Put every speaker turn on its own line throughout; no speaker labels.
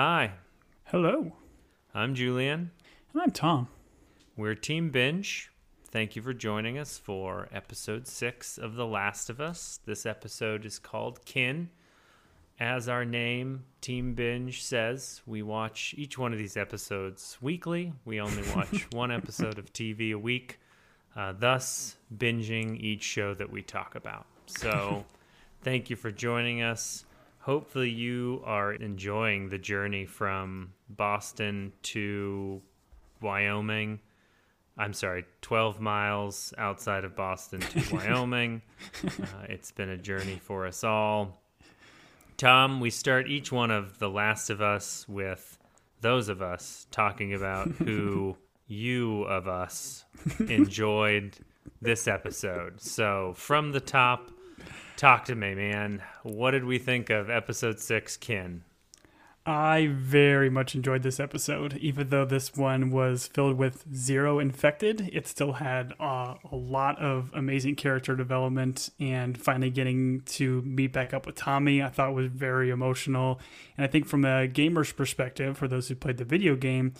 Hi,
Hello.
I'm Julian.
And I'm Tom.
We're Team Binge. Thank you for joining us for episode six of The Last of Us. This episode is called Kin. As our name, Team Binge, says, we watch each one of these episodes weekly. We only watch one episode of TV a week, uh, thus binging each show that we talk about. So, thank you for joining us. Hopefully, you are enjoying the journey from Boston to Wyoming. I'm sorry, 12 miles outside of Boston to Wyoming. Uh, it's been a journey for us all. Tom, we start each one of The Last of Us with those of us talking about who you of us enjoyed this episode. So, from the top, talk to me, man. What did we think of episode six, Kin?
I very much enjoyed this episode. Even though this one was filled with zero infected, it still had uh, a lot of amazing character development. And finally getting to meet back up with Tommy, I thought was very emotional. And I think from a gamer's perspective, for those who played the video game,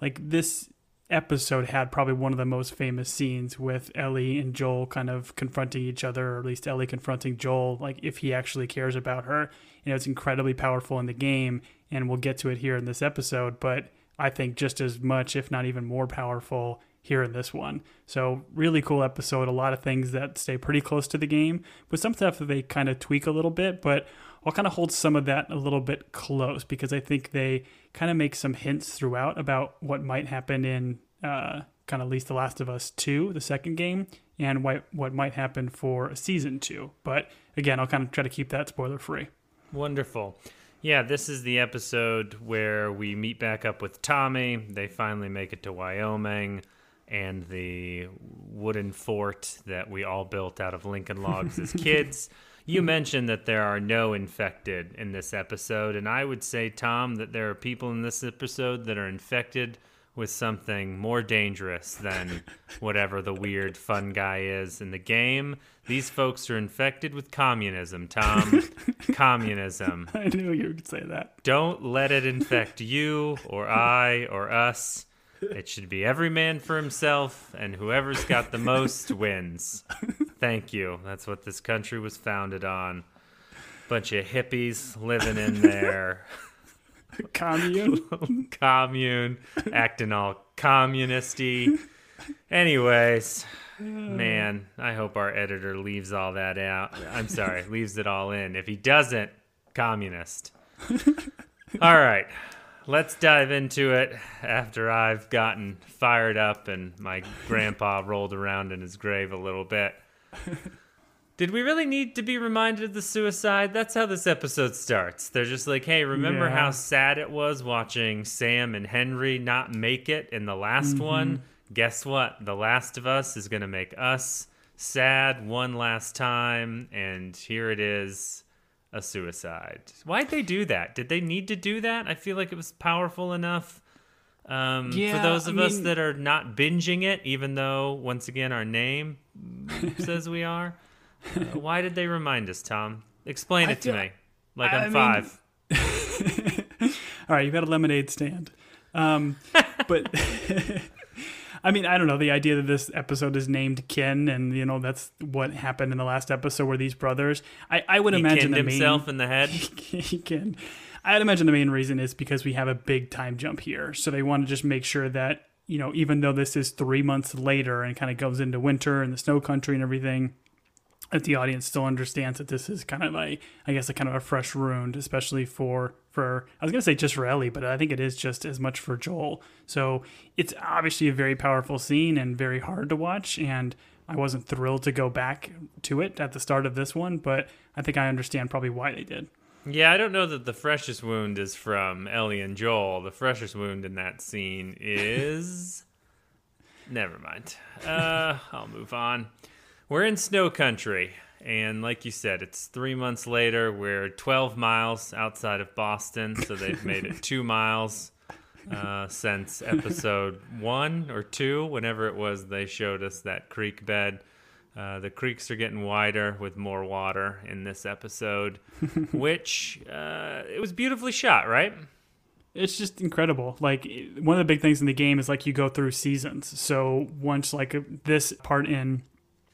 like this episode had probably one of the most famous scenes with Ellie and Joel kind of confronting each other, or at least Ellie confronting Joel, like if he actually cares about her. You know, it's incredibly powerful in the game, and we'll get to it here in this episode, but I think just as much, if not even more powerful here in this one. So, really cool episode. A lot of things that stay pretty close to the game, with some stuff that they kind of tweak a little bit, but I'll kind of hold some of that a little bit close because I think they kind of make some hints throughout about what might happen in uh, kind of at least The Last of Us 2, the second game, and what, what might happen for season 2. But again, I'll kind of try to keep that spoiler free.
Wonderful. Yeah, this is the episode where we meet back up with Tommy. They finally make it to Wyoming and the wooden fort that we all built out of Lincoln logs as kids. You mentioned that there are no infected in this episode, and I would say, Tom, that there are people in this episode that are infected with something more dangerous than whatever the weird fun guy is in the game. These folks are infected with communism, Tom. communism.
I knew you would say that.
Don't let it infect you or I or us. It should be every man for himself, and whoever's got the most wins. Thank you. That's what this country was founded on. Bunch of hippies living in there.
Commune.
commune, acting all communisty. Anyways, man, I hope our editor leaves all that out. I'm sorry, leaves it all in. If he doesn't, communist. all right, let's dive into it after I've gotten fired up and my grandpa rolled around in his grave a little bit. Did we really need to be reminded of the suicide? That's how this episode starts. They're just like, hey, remember
Yeah.
how sad it was watching Sam and Henry not make it in the last
Mm-hmm.
one? Guess what? The Last of Us is going to make us sad one last time, and here it is a suicide. Why'd they do that? Did they need to do that? I feel like it was powerful enough. Um,
Yeah,
for those
I
of us
mean-
that are not binging it, even though, once again, our name says we are. Uh, why did they remind us, Tom? Explain
I
it to me. Like
I
I'm
mean-
five.
All right, you've got a lemonade stand. Um, but I mean, I don't know. The idea that this episode is named Kin, and you know that's what happened in the last episode where these brothers. I, I would
He
imagine the main
himself in the head.
he can. I'd imagine the main reason is because we have a big time jump here. So they want to just make sure that, you know, even though this is three months later and kind of goes into winter and the snow country and everything, that the audience still understands that this is kind of a, I guess, a kind of a fresh wound, especially for, for, I was going to say just for Ellie, but I think it is just as much for Joel. So it's obviously a very powerful scene and very hard to watch. And I wasn't thrilled to go back to it at the start of this one, but I think I understand probably why they did.
Yeah, I don't know that the freshest wound is from Ellie and Joel. The freshest wound in that scene is. Never mind. Uh, I'll move on. We're in snow country, and like you said, it's three months later. We're 12 miles outside of Boston, so they've made it two miles uh, since episode one or two, whenever it was they showed us that creek bed. Uh, the creeks are getting wider with more water in this episode, which uh, it was beautifully shot, right?
it's just incredible. Like one of the big things in the game is like you go through seasons. So once like this part in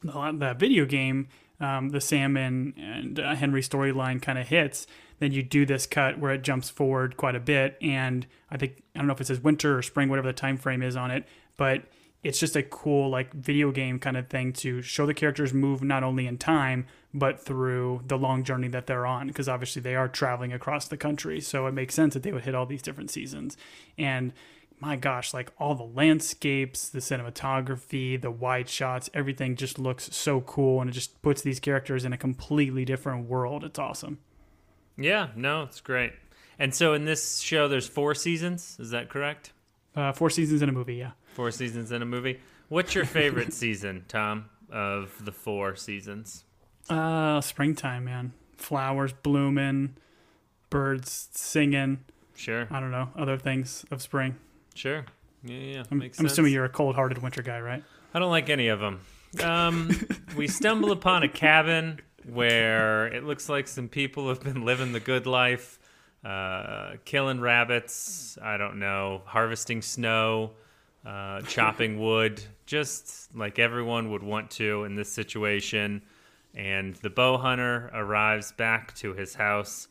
the, the video game, um, the Sam and, and uh, Henry storyline kind of hits, then you do this cut where it jumps forward quite a bit. And I think I don't know if it says winter or spring, whatever the time frame is on it, but it's just a cool like video game kind of thing to show the characters move not only in time but through the long journey that they're on because obviously they are traveling across the country so it makes sense that they would hit all these different seasons and my gosh like all the landscapes the cinematography the wide shots everything just looks so cool and it just puts these characters in a completely different world it's awesome
Yeah, no, it's great. And so in this show, there's four seasons. Is that correct?
uh, four seasons in a movie yeah
Four seasons in a movie. What's your favorite season, Tom, of the four seasons?
uh springtime man flowers blooming birds singing
Sure,
i don't know other things of spring
sure. Yeah, yeah,
I'm, I'm assuming you're a cold-hearted winter guy, right?
I don't like any of them. Um, we stumble upon a cabin where it looks like some people have been living the good life, uh, killing rabbits. I don't know, harvesting snow, uh, chopping wood, just like everyone would want to in this situation. And the bow hunter arrives back to his house,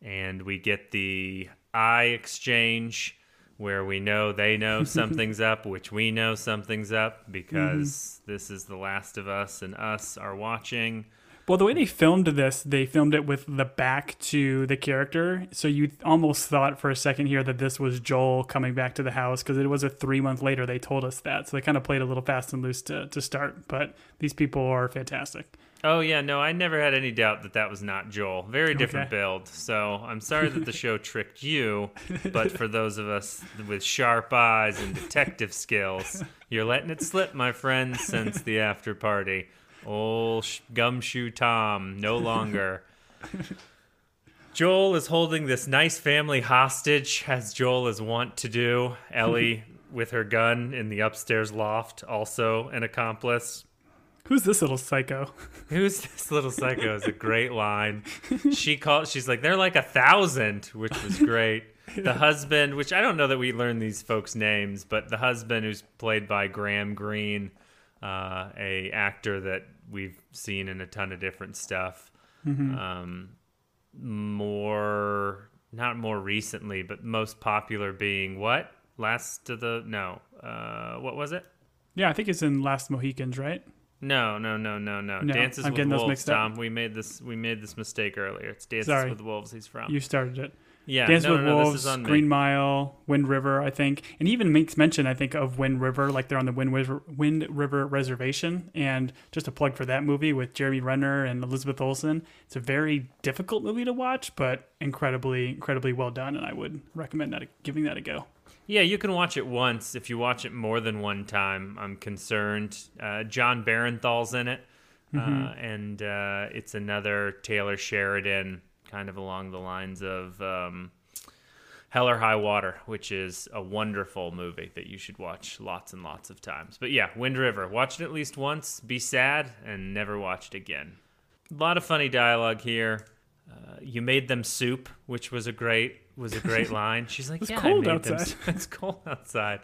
and we get the eye exchange where we know they know something's up, which we know something's up because this is The Last of Us and us are watching.
Well, the way they filmed this, they filmed it with the back to the character, so you almost thought for a second here that this was Joel coming back to the house because it was a three month later. They told us that, so they kind of played a little fast and loose to to start. But these people are fantastic.
Oh, yeah, no, I never had any doubt that that was not Joel. Very different
Okay.
build. So I'm sorry that the show tricked you, but for those of us with sharp eyes and detective skills, you're letting it slip, my friend, since the after party. Old sh- gumshoe Tom, no longer. Joel is holding this nice family hostage, as Joel is wont to do. Ellie, with her gun in the upstairs loft, also an accomplice.
Who's this little psycho?
Who's this little psycho? Is a great line. She called. She's like, they're like a thousand, which was great. The husband, which I don't know that we learned these folks' names, but the husband, who's played by Graham Greene, uh, a actor that we've seen in a ton of different stuff. Um, more, not more recently, but most popular being what? Last of the no. Uh, what was it?
Yeah, I think it's in Last Mohicans, right?
No, no, no, no, no.
No,
Dances
I'm
with
getting those
Wolves,
mixed up.
Tom. We made this. We made this mistake earlier. It's Dances
Sorry.
with Wolves. He's from.
You started it.
Yeah,
Dance
no,
with
no, no,
Wolves,
on
Green. Mile, Wind River, I think, and he even makes mention, I think, of Wind River, like they're on the Wind River, Wind River Reservation, and just a plug for that movie with Jeremy Renner and Elizabeth Olsen. It's a very difficult movie to watch, but incredibly, incredibly well done, and I would recommend that giving that a go.
Yeah, you can watch it once. If you watch it more than one time, I'm concerned. Uh, John Bernthal's in it,
Mm-hmm.
uh, and uh, it's another Taylor Sheridan, kind of along the lines of um, Hell or High Water, which is a wonderful movie that you should watch lots and lots of times. But yeah, Wind River, watch it at least once, be sad, and never watch it again. A lot of funny dialogue here. Uh, you made them soup, which was a great was a great line. She's like,
It's
"Yeah,
cold outside."
soup." it's cold outside."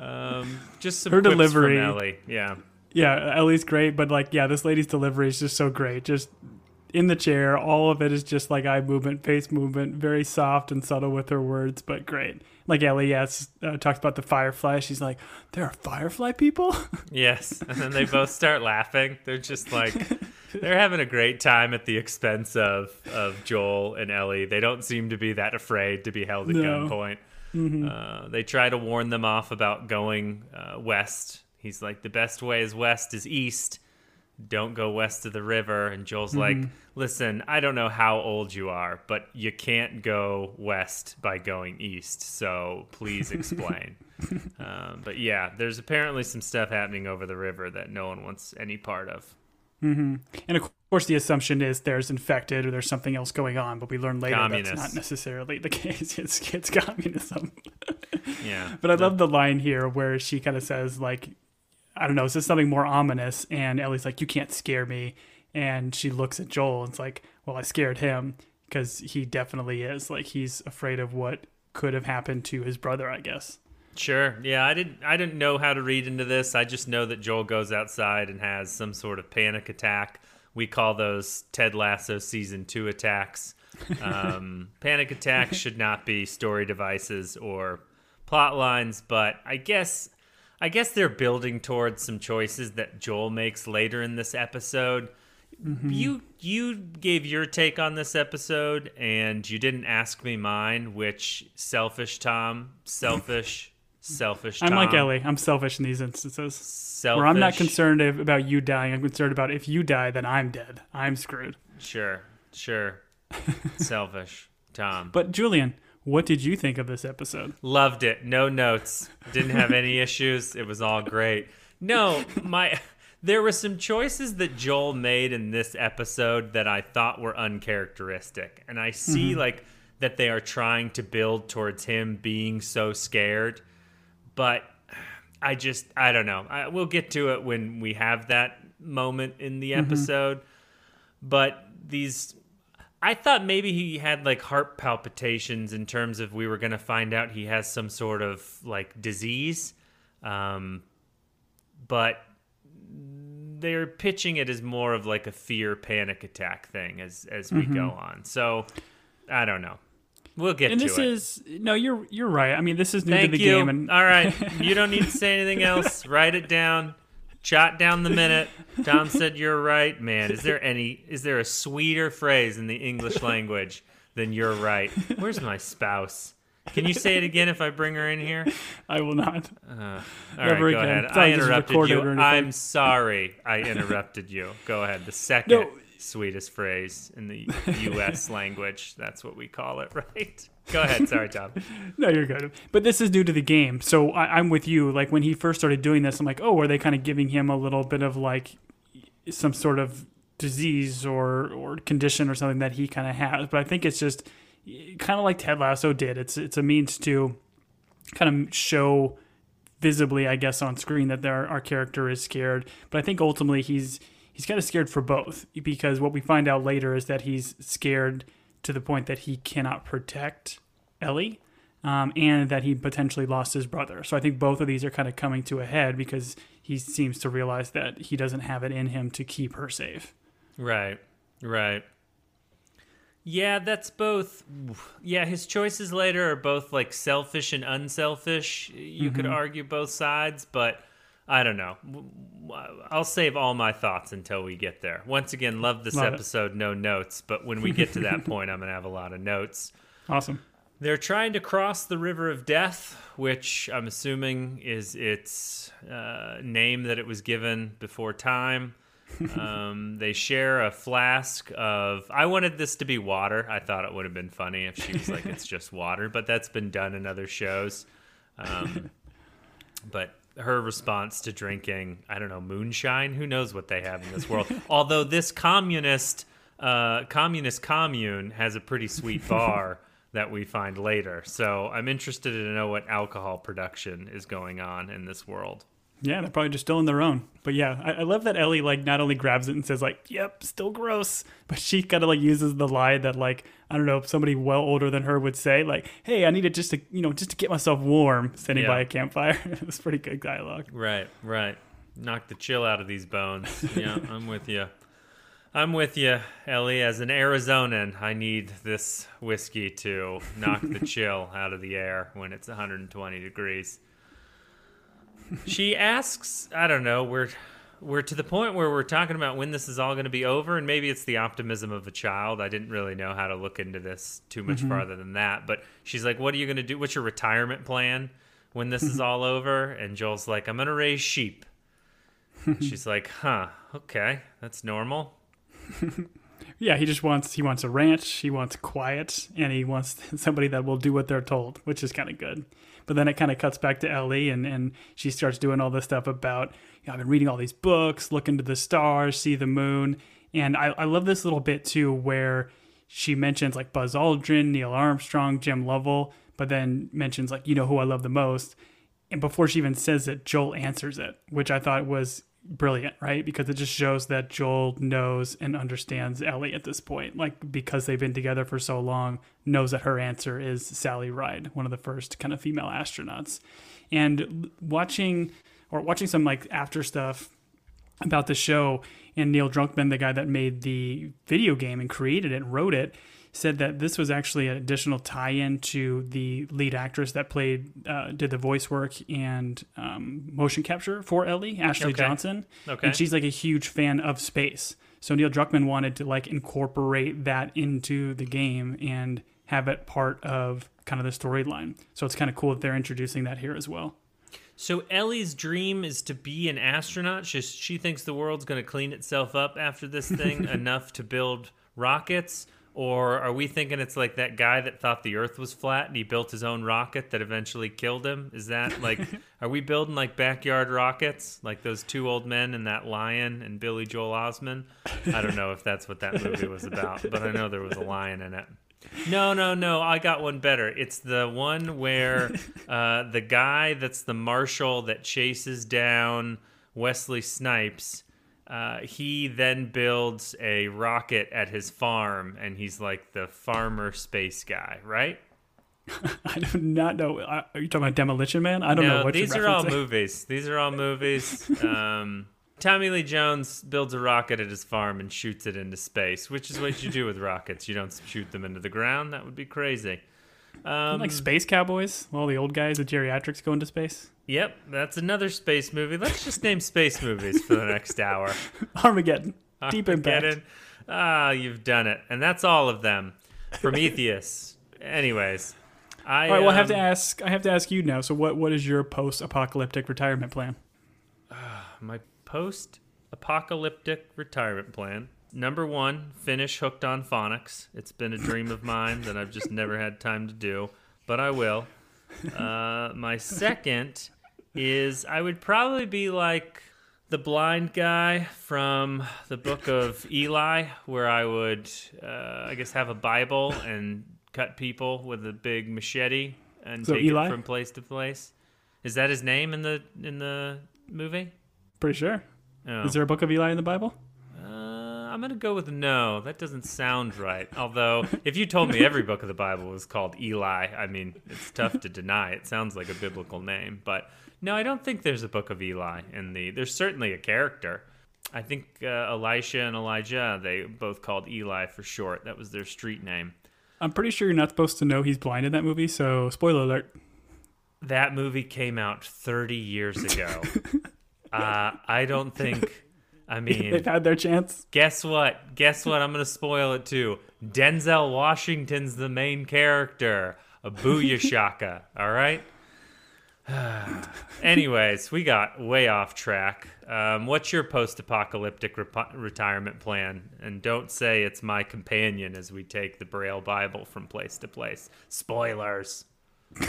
Um, just some
Her delivery.
from Ellie. Yeah,
Yeah, Ellie's great, but like, yeah, this lady's delivery is just so great. Just in the chair, all of it is just like eye movement, face movement, very soft and subtle with her words, but great. Like Ellie, yes, uh, talks about the firefly. She's like, there are firefly people.
yes. And then they both start laughing. They're just like they're having a great time at the expense of of Joel and Ellie. They don't seem to be that afraid to be held at
No.
gunpoint. Uh, they try to warn them off about going uh, west. He's like, the best way is west is east. Don't go west of the river. And Joel's like, listen, I don't know how old you are, but you can't go west by going east. So please explain. um, but yeah, there's apparently some stuff happening over the river that no one wants any part of.
and of course, the assumption is there's infected or there's something else going on, but we learn later that's
Communists.
not necessarily the case. It's, it's communism.
Yeah.
But I love the line here where she kind of says, like, I don't know, is this something more ominous? And Ellie's like, you can't scare me. And she looks at Joel and it's like, well, I scared him because he definitely is. Like, he's afraid of what could have happened to his brother, I guess.
Sure. Yeah, I didn't I didn't know how to read into this. I just know that Joel goes outside and has some sort of panic attack. We call those Ted Lasso season 2 attacks. Um, panic attacks should not be story devices or plot lines, but I guess I guess they're building towards some choices that Joel makes later in this episode. Mm-hmm. You you gave your take on this episode and you didn't ask me mine, which selfish Tom, selfish, selfish Tom.
I'm like Ellie. I'm selfish in these instances.
Selfish.
Where I'm not concerned about you dying. I'm concerned about if you die, then I'm dead. I'm screwed.
Sure, sure. selfish Tom.
But Julian, what did you think of this episode?
Loved it. No notes. Didn't have any issues. It was all great. No, my there were some choices that Joel made in this episode that I thought were uncharacteristic. And I see mm-hmm. like that they are trying to build towards him being so scared. But I just I don't know. I, we'll get to it when we have that moment in the mm-hmm. episode. But these I thought maybe he had like heart palpitations in terms of we were going to find out he has some sort of like disease. Um, but they're pitching it as more of like a fear panic attack thing as as we go on. So I don't know. We'll get
And
to
this
it.
is no, you're you're right. I mean, this is new
Thank
to the
you.
game, and
All right, you don't need to say anything else. Write it down. Jot down the minute. Tom said you're right. Man, is there any? Is there a sweeter phrase in the English language than "you're right"? Where's my spouse? Can you say it again if I bring her in here?
I will not.
Uh, all right,
Never
go
again.
ahead.
It's
I
like this is
interrupted you. I'm sorry. I interrupted you. Go ahead. The second
No.
sweetest phrase in the U.S. language. That's what we call it, right? Go ahead. Sorry, Tom.
No, you're good. But this is due to the game, so I, I'm with you. Like when he first started doing this, I'm like, oh, are they kind of giving him a little bit of like some sort of disease or or condition or something that he kind of has? But I think it's just kind of like Ted Lasso did. It's it's a means to kind of show visibly, I guess, on screen that there our character is scared. But I think ultimately he's he's kind of scared for both because what we find out later is that he's scared to the point that he cannot protect Ellie. Um, and that he potentially lost his brother. So I think both of these are kind of coming to a head because he seems to realize that he doesn't have it in him to keep her safe.
Right, right. Yeah, that's both. Yeah, his choices later are both like selfish and unselfish. You could
Mm-hmm.
argue both sides, but I don't know. I'll save all my thoughts until we get there. Once again, love this
Love it.
episode, no notes, but when we get to that point, I'm going to have a lot of notes.
Awesome.
They're trying to cross the River of Death, which I'm assuming is its uh, name that it was given before time. Um, they share a flask of. I wanted this to be water. I thought it would have been funny if she was like, "It's just water," but that's been done in other shows. Um, but her response to drinking, I don't know, moonshine. Who knows what they have in this world? Although this communist, uh, communist commune has a pretty sweet bar that we find later. So I'm interested to know what alcohol production is going on in this world.
Yeah, they're probably just still in their own. But yeah, I, I love that Ellie like not only grabs it and says like, "Yep, still gross," but she kind of like uses the lie that like I don't know somebody well older than her would say like, "Hey, I need it just to you know just to get myself warm," sitting
Yeah.
by a campfire. it was pretty good dialogue.
Right, right. Knock the chill out of these bones. Yeah, I'm with you. I'm with you, Ellie. As an Arizonan, I need this whiskey to knock the chill out of the air when it's 120 degrees. She asks, I don't know, we're we're to the point where we're talking about when this is all going to be over and maybe it's the optimism of a child. I didn't really know how to look into this too much mm-hmm. farther than that, but she's like, "What are you going to do? What's your retirement plan when this is mm-hmm. all over?" And Joel's like, "I'm going to raise sheep." she's like, "Huh, okay, that's normal."
Yeah, he just wants he wants a ranch, he wants quiet, and he wants somebody that will do what they're told, which is kind of good. But then it kind of cuts back to Ellie, and and she starts doing all this stuff about you know, I've been reading all these books, look into the stars, see the moon, and I, I love this little bit too where she mentions like Buzz Aldrin, Neil Armstrong, Jim Lovell, but then mentions like you know who I love the most, and before she even says it, Joel answers it, which I thought was brilliant, right? Because it just shows that Joel knows and understands Ellie at this point. Like because they've been together for so long, knows that her answer is Sally Ride, one of the first kind of female astronauts. And watching or watching some like after stuff about the show and Neil Druckmann, the guy that made the video game and created it and wrote it, said that this was actually an additional tie-in to the lead actress that played, uh, did the voice work and um, motion capture for Ellie, Ashley
Okay.
Johnson,
Okay.
and she's like a huge fan of space. So Neil Druckmann wanted to like incorporate that into the game and have it part of kind of the storyline. So it's kind of cool that they're introducing that here as well.
So Ellie's dream is to be an astronaut. She, she thinks the world's going to clean itself up after this thing enough to build rockets. Or are we thinking it's like that guy that thought the Earth was flat and he built his own rocket that eventually killed him? Is that like, are we building like backyard rockets, like those two old men and that lion and Billy Joel Osment? I don't know if that's what that movie was about, but I know there was a lion in it. No, no, no. I got one better. It's the one where uh, the guy that's the marshal that chases down Wesley Snipes. Uh, he then builds a rocket at his farm, and he's like the farmer space guy, right?
I do not know. Are you talking about Demolition Man? I don't know what
these
you're
are all movies. These are all movies. Um, Tommy Lee Jones builds a rocket at his farm and shoots it into space, which is what you do with rockets. You don't shoot them into the ground. That would be crazy. Um,
like Space Cowboys, all the old guys, the geriatrics go into space.
Yep, that's another space movie. Let's just name space movies for the next hour.
Armageddon, Deep Impact.
Ah, you've done it, and that's all of them. Prometheus. Anyways, I.
All right, well, I have to
um,
ask. I have to ask you now. So, what what is your post-apocalyptic retirement plan?
my post-apocalyptic retirement plan. Number one, finish Hooked on Phonics. It's been a dream of mine that I've just never had time to do, but I will. Uh, my second is I would probably be like the blind guy from the book of Eli, where I would, uh, I guess, have a Bible and cut people with a big machete and
So
take
Eli?
it from place to place. Is that his name in the in the movie?
Pretty sure.
Oh.
Is there a book of Eli in the Bible?
I'm gonna go with no. That doesn't sound right. Although, if you told me every book of the Bible was called Eli, I mean, it's tough to deny. It sounds like a biblical name, but no, I don't think there's a book of Eli in the. There's certainly a character. I think uh, Elisha and Elijah they both called Eli for short. That was their street name.
I'm pretty sure you're not supposed to know he's blind in that movie. So, spoiler alert.
That movie came out 30 years ago. uh, I don't think. I mean,
They've had their chance.
Guess what? Guess what? I'm gonna spoil it too. Denzel Washington's the main character. A booyah all right. Anyways, we got way off track. Um, what's your post-apocalyptic rep- retirement plan? And don't say it's my companion as we take the Braille Bible from place to place. Spoilers.
I'm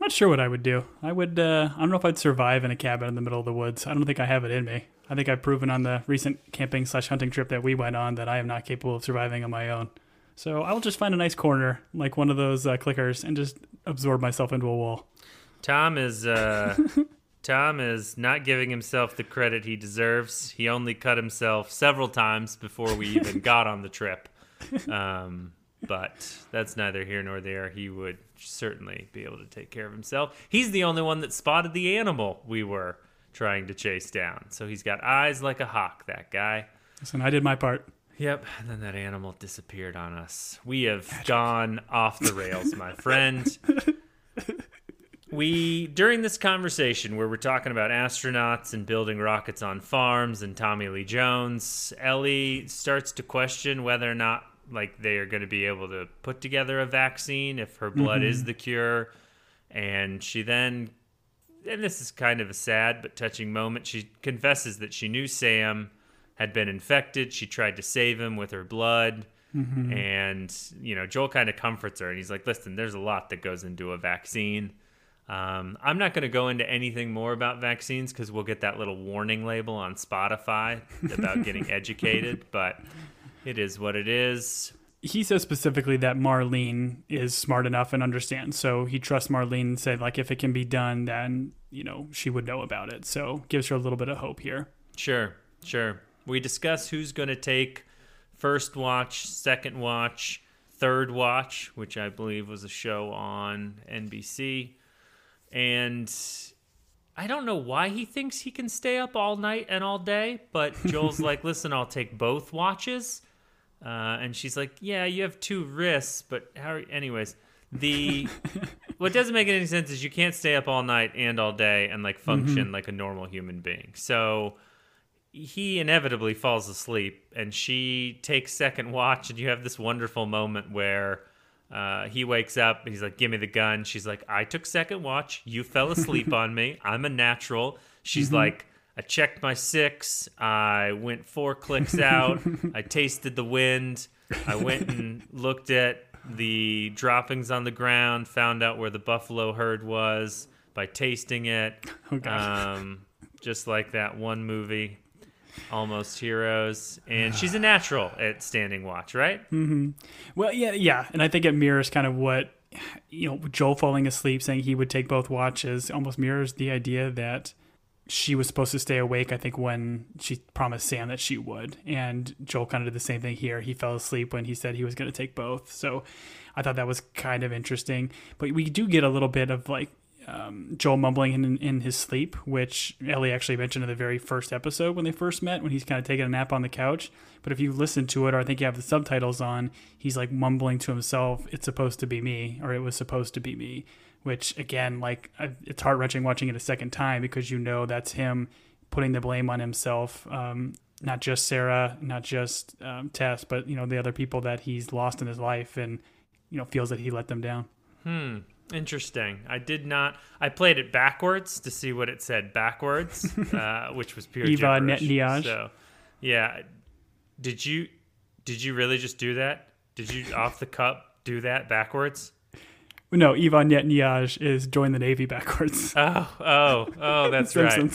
not sure what I would do. I would. Uh, I don't know if I'd survive in a cabin in the middle of the woods. I don't think I have it in me. I think I've proven on the recent camping slash hunting trip that we went on that I am not capable of surviving on my own. So I will just find a nice corner, like one of those uh, clickers, and just absorb myself into a wall.
Tom is uh, Tom is not giving himself the credit he deserves. He only cut himself several times before we even got on the trip. Um, but that's neither here nor there. He would certainly be able to take care of himself. He's the only one that spotted the animal we were trying to chase down. So he's got eyes like a hawk, that guy.
Listen, I did my part.
Yep, and then that animal disappeared on us. We have gone off the rails, my friend. We during this conversation where we're talking about astronauts and building rockets on farms and Tommy Lee Jones, Ellie starts to question whether or not like they are going to be able to put together a vaccine if her blood is mm-hmm. the cure. And she then and this is kind of a sad but touching moment. She confesses that she knew Sam had been infected. She tried to save him with her blood. And, you know, Joel kind of comforts her and he's like, listen, there's a lot that goes into a vaccine. Um, I'm not going to go into anything more about vaccines because we'll get that little warning label on Spotify about getting educated, but it is what it is.
He says specifically that Marlene is smart enough and understands. So he trusts Marlene and said, like, if it can be done, then, you know, she would know about it. So gives her a little bit of hope here.
Sure, sure. We discuss who's going to take first watch, second watch, third watch, which I believe was a show on NBC. And I don't know why he thinks he can stay up all night and all day, but Joel's like, listen, I'll take both watches. Uh, and she's like, yeah, you have two wrists, but how? Anyways, the what doesn't make any sense is you can't stay up all night and all day and like function like a normal human being. So he inevitably falls asleep, and she takes second watch, and you have this wonderful moment where. Uh, he wakes up. He's like, "Give me the gun." She's like, "I took second watch. You fell asleep on me. I'm a natural." She's like, "I checked my six. I went four clicks out. I tasted the wind. I went and looked at the droppings on the ground. Found out where the buffalo herd was by tasting it.
Oh,
Um, just like that one movie, Almost Heroes. And she's a natural at standing watch, right?
Well, yeah, yeah, and I think it mirrors kind of what you know Joel falling asleep, saying he would take both watches. Almost mirrors the idea that she was supposed to stay awake. I think when she promised Sam that she would, and Joel kind of did the same thing here. He fell asleep when he said he was going to take both. So I thought that was kind of interesting. But we do get a little bit of like um, Joel mumbling in, in his sleep, which Ellie actually mentioned in the very first episode when they first met, when he's kind of taking a nap on the couch. But if you listen to it, or I think you have the subtitles on, he's like mumbling to himself, "It's supposed to be me," or "It was supposed to be me." Which again, like it's heart wrenching watching it a second time because you know that's him putting the blame on himself. Um, not just Sarah, not just um, Tess, but you know the other people that he's lost in his life, and you know feels that he let them down.
Hmm. Interesting. I did not. I played it backwards to see what it said backwards, uh, which was pure
Eva
gibberish. So, yeah. Did you? Did you really just do that? Did you off the cup do that backwards?
No, Ivan Netniaj is join the Navy backwards.
Oh, oh, oh, that's right.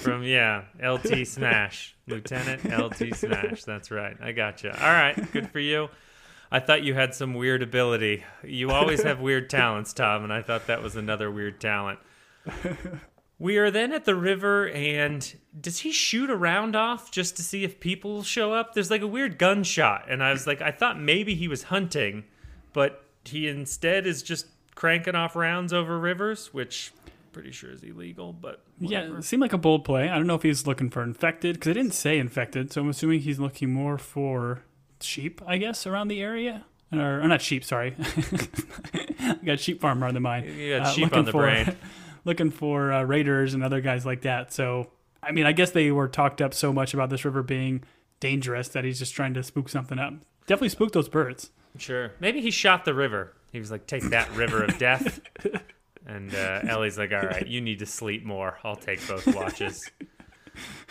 From yeah, LT Smash, Lieutenant LT Smash. That's right. I got gotcha. All right, good for you. I thought you had some weird ability. You always have weird talents, Tom, and I thought that was another weird talent. We are then at the river, and does he shoot a round off just to see if people show up? There's like a weird gunshot, and I was like, I thought maybe he was hunting, but he instead is just cranking off rounds over rivers, which pretty sure is illegal. But
Yeah, it seemed like a bold play. I don't know if he's looking for infected because it didn't say infected, so I'm assuming he's looking more for sheep, I guess, around the area. Or, or not sheep, sorry. I got sheep farm rather the mine.
You got
Uh,
sheep
looking
on the
for,
brain.
looking for uh, raiders and other guys like that. So, I mean, I guess they were talked up so much about this river being dangerous that he's just trying to spook something up. Definitely spook those birds.
Sure. Maybe he shot the river. He was like, take that river of death. And uh, Ellie's like, all right, you need to sleep more. I'll take both watches.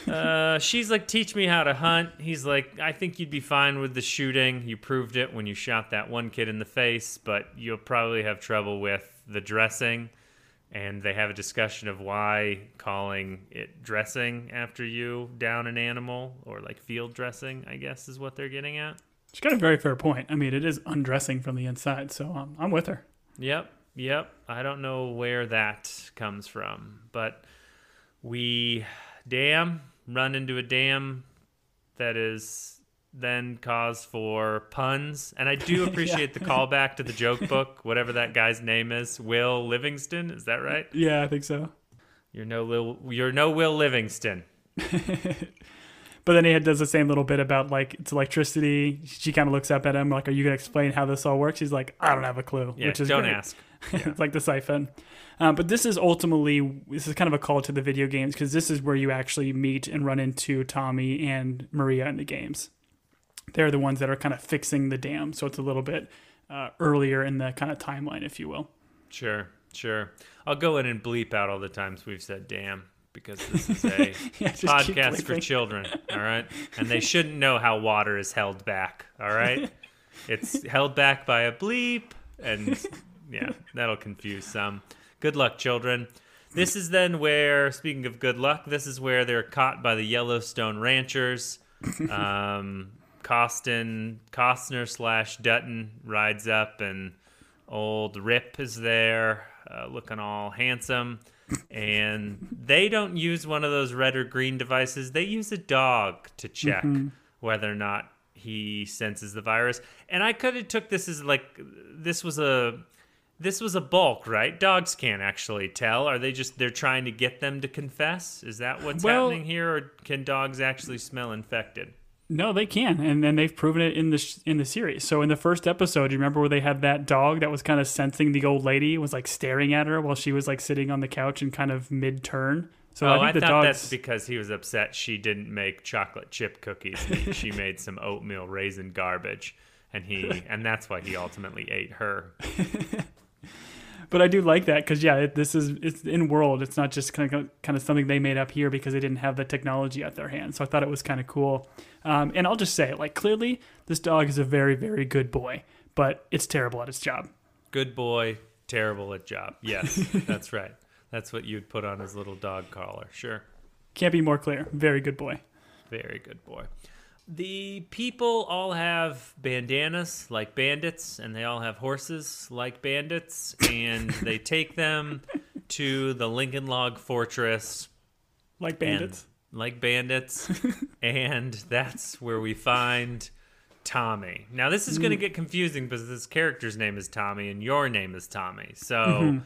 Uh, she's like, teach me how to hunt. He's like, I think you'd be fine with the shooting. You proved it when you shot that one kid in the face, but you'll probably have trouble with the dressing. And they have a discussion of why calling it dressing after you down an animal or like field dressing, I guess is what they're getting at.
She's got a very fair point. I mean, it is undressing from the inside, so um, I'm with her.
Yep, yep. I don't know where that comes from, but we dam run into a dam that is then cause for puns, and I do appreciate the callback to the joke book, whatever that guy's name is, Will Livingston. Is that right?
Yeah, I think so.
You're no Lil, you're no Will Livingston.
But then he does the same little bit about like it's electricity. She kind of looks up at him like, "Are you gonna explain how this all works?" He's like, "I don't have a clue,"
Yeah,
which is
don't
great.
ask.
it's like the siphon. Um, but this is ultimately this is kind of a call to the video games because this is where you actually meet and run into Tommy and Maria in the games. They're the ones that are kind of fixing the dam, so it's a little bit uh, earlier in the kind of timeline, if you will.
Sure, sure. I'll go in and bleep out all the times we've said "damn" because this is a
Yeah,
podcast for children, all right? And they shouldn't know how water is held back, all right? It's held back by a bleep, and yeah, that'll confuse some. Good luck, children. This is then where, speaking of good luck, this is where they're caught by the Yellowstone ranchers. Um, Costin, Costner slash Dutton rides up, and old Rip is there, uh, looking all handsome. and they don't use one of those red or green devices. They use a dog to check whether or not he senses the virus. And I could have took this as like this was a this was a bulk, right? Dogs can't actually tell. Are they just they're trying to get them to confess? Is that what's
Well-
happening here, or can dogs actually smell infected?
No, they can, and then they've proven it in the sh- in the series. So in the first episode, you remember where they had that dog that was kind of sensing the old lady was like staring at her while she was like sitting on the couch and kind of mid turn. So
oh,
I think
I,
the
thought
dogs.
that's because he was upset she didn't make chocolate chip cookies. she made some oatmeal raisin garbage, and he and that's why he ultimately ate her.
but I do like that because yeah, it, this is it's in world. It's not just kind of kind of something they made up here because they didn't have the technology at their hands. So I thought it was kind of cool. Um, and I'll just say, like clearly, this dog is a very very good boy, but it's terrible at its job.
Good boy, terrible at job. Yes, that's right. That's what you'd put on his little dog collar. Sure.
Can't be more clear. Very good boy.
Very good boy. The people all have bandanas like bandits, and they all have horses like bandits, and they take them to the Lincoln Log Fortress
Like
and-
bandits.
like bandits, and that's where we find Tommy. Now, this is
Mm.
going to get confusing because this character's name is Tommy, and your name is Tommy. So,
Mm-hmm.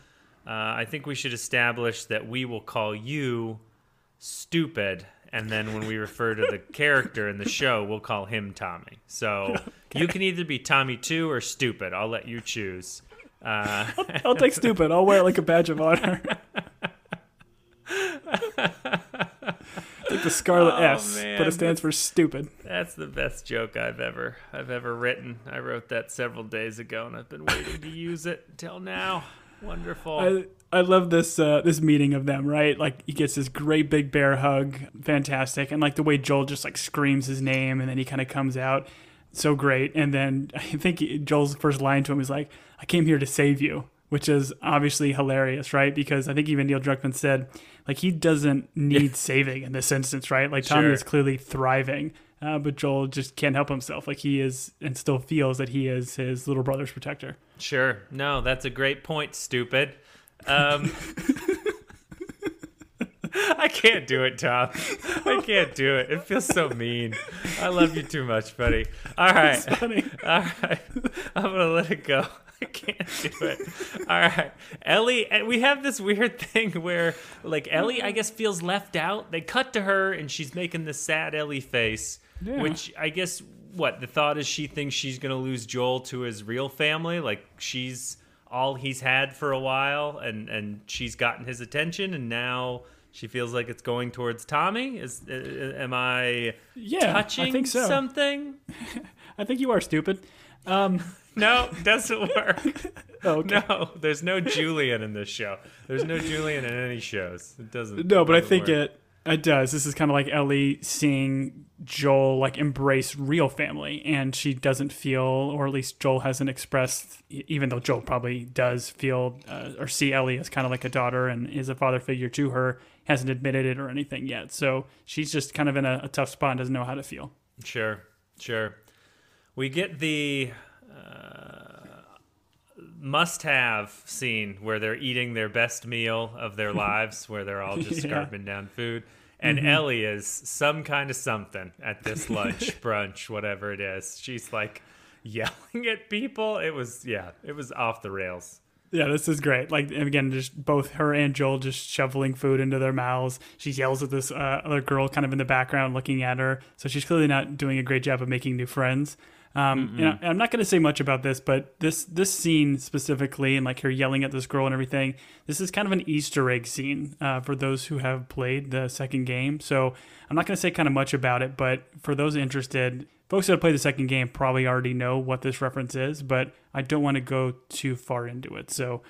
uh, I think we should establish that we will call you stupid. And then when we refer to the character in the show, we'll call him Tommy. So you can either be Tommy 2 or stupid. I'll let you choose. Uh,
I'll take stupid. I'll wear it like a badge of honor. like the Scarlet
Oh,
S,
man,
but it stands for stupid.
That's the best joke I've ever I've ever written. I wrote that several days ago, and I've been waiting to use it until now. Wonderful.
I I love this uh, this meeting of them, right? Like he gets this great big bear hug, fantastic, and like the way Joel just like screams his name, and then he kind of comes out, so great. And then I think he- Joel's first line to him is like, "I came here to save you," which is obviously hilarious, right? Because I think even Neil Druckmann said like he doesn't need saving in this instance, right? Like Tommy
Sure.
is clearly thriving. Uh, but Joel just can't help himself. Like he is, and still feels that he is his little brother's protector.
sure. No, that's a great point. Stupid. Um, I can't do it, Tom. I can't do it. It feels so mean. I love you too much, buddy. All right.
Funny.
All right. I'm going to let it go. I can't do it. All right. Ellie, and we have this weird thing where, like, Ellie, I guess, feels left out. They cut to her and she's making the sad Ellie face,
Yeah.
which I guess, what? The thought is she thinks she's going to lose Joel to his real family. Like, she's all he's had for a while and, and she's gotten his attention and now. She feels like it's going towards Tommy. Is uh, am I
Yeah,
touching
I think so.
something?
I think you are stupid. Um,
No, doesn't work.
oh, okay.
No, there's no Julian in this show. There's no Julian in any shows. It doesn't.
No, but I think
work.
it it does. This is kind of like Ellie seeing Joel like embrace real family, and she doesn't feel, or at least Joel hasn't expressed, even though Joel probably does feel uh, or see Ellie as kind of like a daughter and is a father figure to her, hasn't admitted it or anything yet. So she's just kind of in a, a tough spot and doesn't know how to feel.
Sure, sure. We get the uh, must-have scene where they're eating their best meal of their lives, where they're all just
Yeah.
scarfing down food. And Ellie is some kind of something at this lunch, brunch, whatever it is. She's like yelling at people. It was, yeah, it was off the rails.
Yeah, this is great. Like again, just both her and Joel just shoveling food into their mouths. She yells at this uh, other girl kind of in the background looking at her. So she's clearly not doing a great job of making new friends. Um, and I, I'm not going to say much about this, but this this scene specifically, and like her yelling at this girl and everything, this is kind of an Easter egg scene uh, for those who have played the second game. So I'm not going to say kind of much about it, but for those interested, folks that have played the second game probably already know what this reference is. But I don't want to go too far into it, so.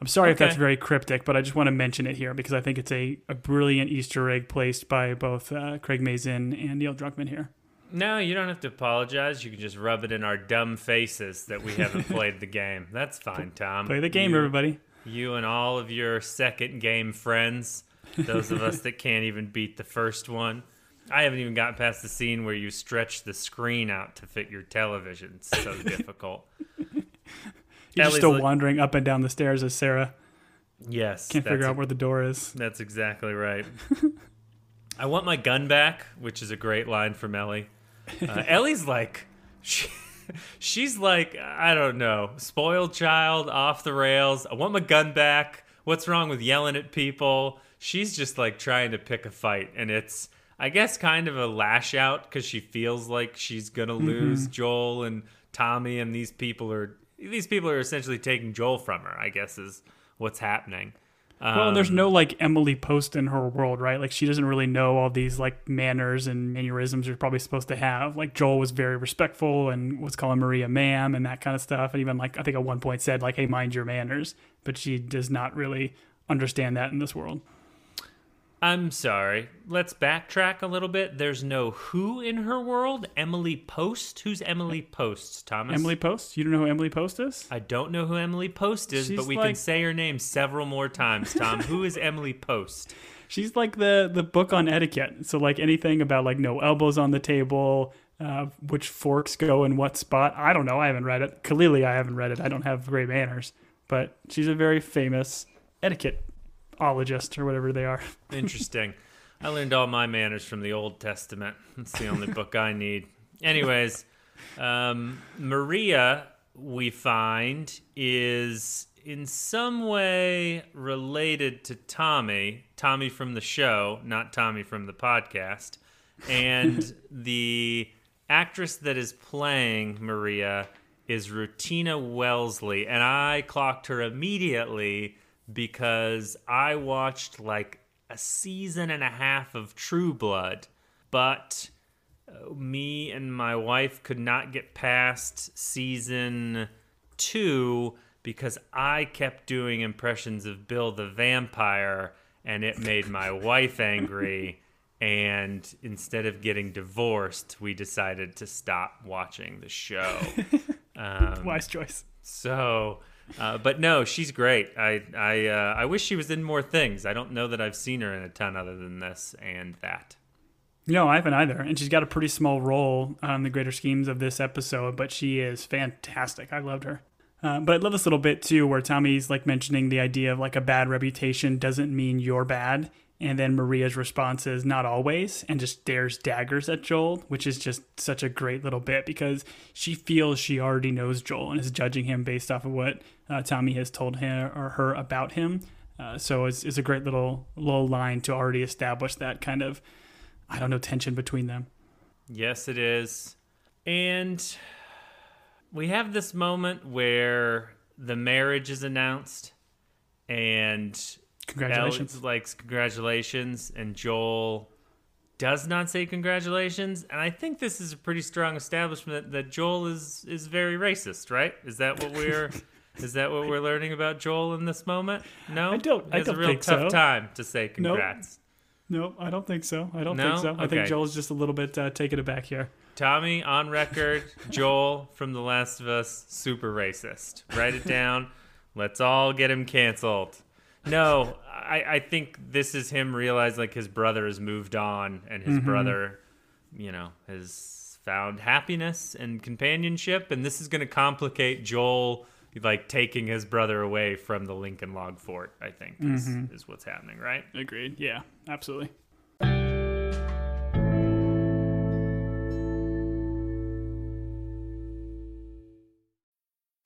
I'm sorry if that's very cryptic, but I just want to mention it here because I think it's a, a brilliant Easter egg placed by both uh, Craig Mazin and Neil Druckmann here.
No, you don't have to apologize. You can just rub it in our dumb faces that we haven't played the game. That's fine, Tom.
Play the game,
you,
everybody.
You and all of your second game friends, those of us that can't even beat the first one. I haven't even gotten past the scene where you stretch the screen out to fit your television. It's so difficult.
You're
Ellie's
still
like-
wandering up and down the stairs as Sarah.
Yes.
Can't figure out where the door is.
That's exactly right. I want my gun back, which is a great line from Ellie. Uh, Ellie's like, she, she's like, I don't know, spoiled child, off the rails. I want my gun back. What's wrong with yelling at people? She's just like trying to pick a fight, and it's, I guess, kind of a lash out because she feels like she's gonna lose Joel and Tommy, and these people are these people are essentially taking Joel from her. I guess is what's happening.
Well, there's
Um,
no like Emily Post in her world, right? Like she doesn't really know all these like manners and mannerisms you're probably supposed to have. Like Joel was very respectful and was calling Maria ma'am and that kind of stuff. And even like I think at one point said like, "Hey, mind your manners," but she does not really understand that in this world.
I'm sorry. Let's backtrack a little bit. There's no who in her world. Emily Post. Who's Emily Post? Thomas.
Emily Post, you don't know who Emily Post is?
I don't know who Emily Post is,
She's
but we can say her name several more times. Tom, who is Emily Post?
She's like the the book on etiquette. So like anything about like no elbows on the table, uh, which forks go in what spot. I don't know. I haven't read it. Clearly, I haven't read it. I don't have great manners. But she's a very famous etiquetteologist or whatever they are.
Interesting. I learned all my manners from the Old Testament. It's the only book I need. Anyways, um, Maria, we find, is in some way related to Tommy, Tommy from the show, not Tommy from the podcast. And the actress that is playing Maria is Rutina Wesley. And I clocked her immediately because I watched like a season and a half of True Blood, but uh, me and my wife could not get past season two because I kept doing impressions of Bill the Vampire and it made my wife angry. And instead of getting divorced, we decided to stop watching the show. Um,
Wise choice.
so, uh, but no, she's great. I I uh, I wish she was in more things. I don't know that I've seen her in a ton other than this and that.
No, I haven't either. And she's got a pretty small role on the greater schemes of this episode, but she is fantastic. I loved her. Uh, but I love this little bit too, where Tommy's like mentioning the idea of like a bad reputation doesn't mean you're bad. And then Maria's response is not always, and just stares daggers at Joel, which is just such a great little bit because she feels she already knows Joel and is judging him based off of what uh, Tommy has told him or her about him. Uh, so it's, it's a great little little line to already establish that kind of I don't know tension between them.
Yes, it is. And we have this moment where the marriage is announced and
Congratulations.
Alex likes congratulations and Joel does not say congratulations and I think this is a pretty strong establishment that Joel is is very racist, right? Is that what we're is that what we're learning about Joel in this moment? No.
I don't-
He
I
has
don't
a real
think
tough
so.
time to say
Nope.
congrats.
No, I don't think so. I don't
No?
think so. I
Okay.
think Joel's just a little bit uh, taking it back here.
Tommy on record, Joel from The Last of Us, super racist. Write it down. Let's all get him canceled. No, I, I think this is him realize like his brother has moved on and his mm-hmm. brother, you know, has found happiness and companionship, and this is going to complicate Joel like taking his brother away from the Lincoln Log Fort. I think is, mm-hmm. is what's happening, right?
Agreed. Yeah, absolutely.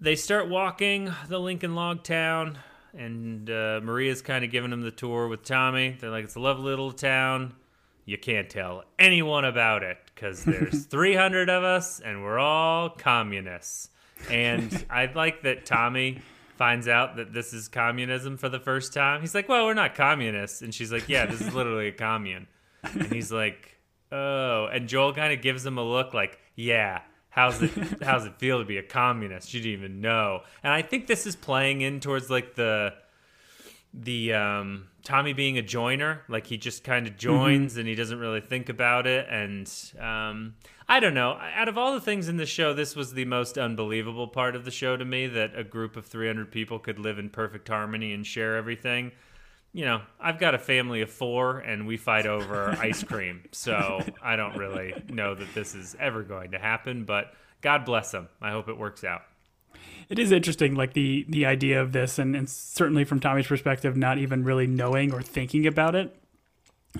They start walking the Lincoln Log Town, and uh, Maria's kind of giving them the tour with Tommy. They're like, it's a lovely little town. You can't tell anyone about it because there's 300 of us and we're all communists. And I like that Tommy finds out that this is communism for the first time. He's like, well, we're not communists. And she's like, yeah, this is literally a commune. And he's like, oh, and Joel kind of gives him a look like, yeah. How's it how's it feel to be a communist? You didn't even know. And I think this is playing in towards like the the um, Tommy being a joiner, like he just kind of joins mm-hmm. and he doesn't really think about it. And um, I don't know. Out of all the things in the show, this was the most unbelievable part of the show to me that a group of 300 people could live in perfect harmony and share everything you know, I've got a family of four and we fight over ice cream. So I don't really know that this is ever going to happen, but God bless them. I hope it works out.
It is interesting, like the the idea of this, and, and certainly from Tommy's perspective, not even really knowing or thinking about it.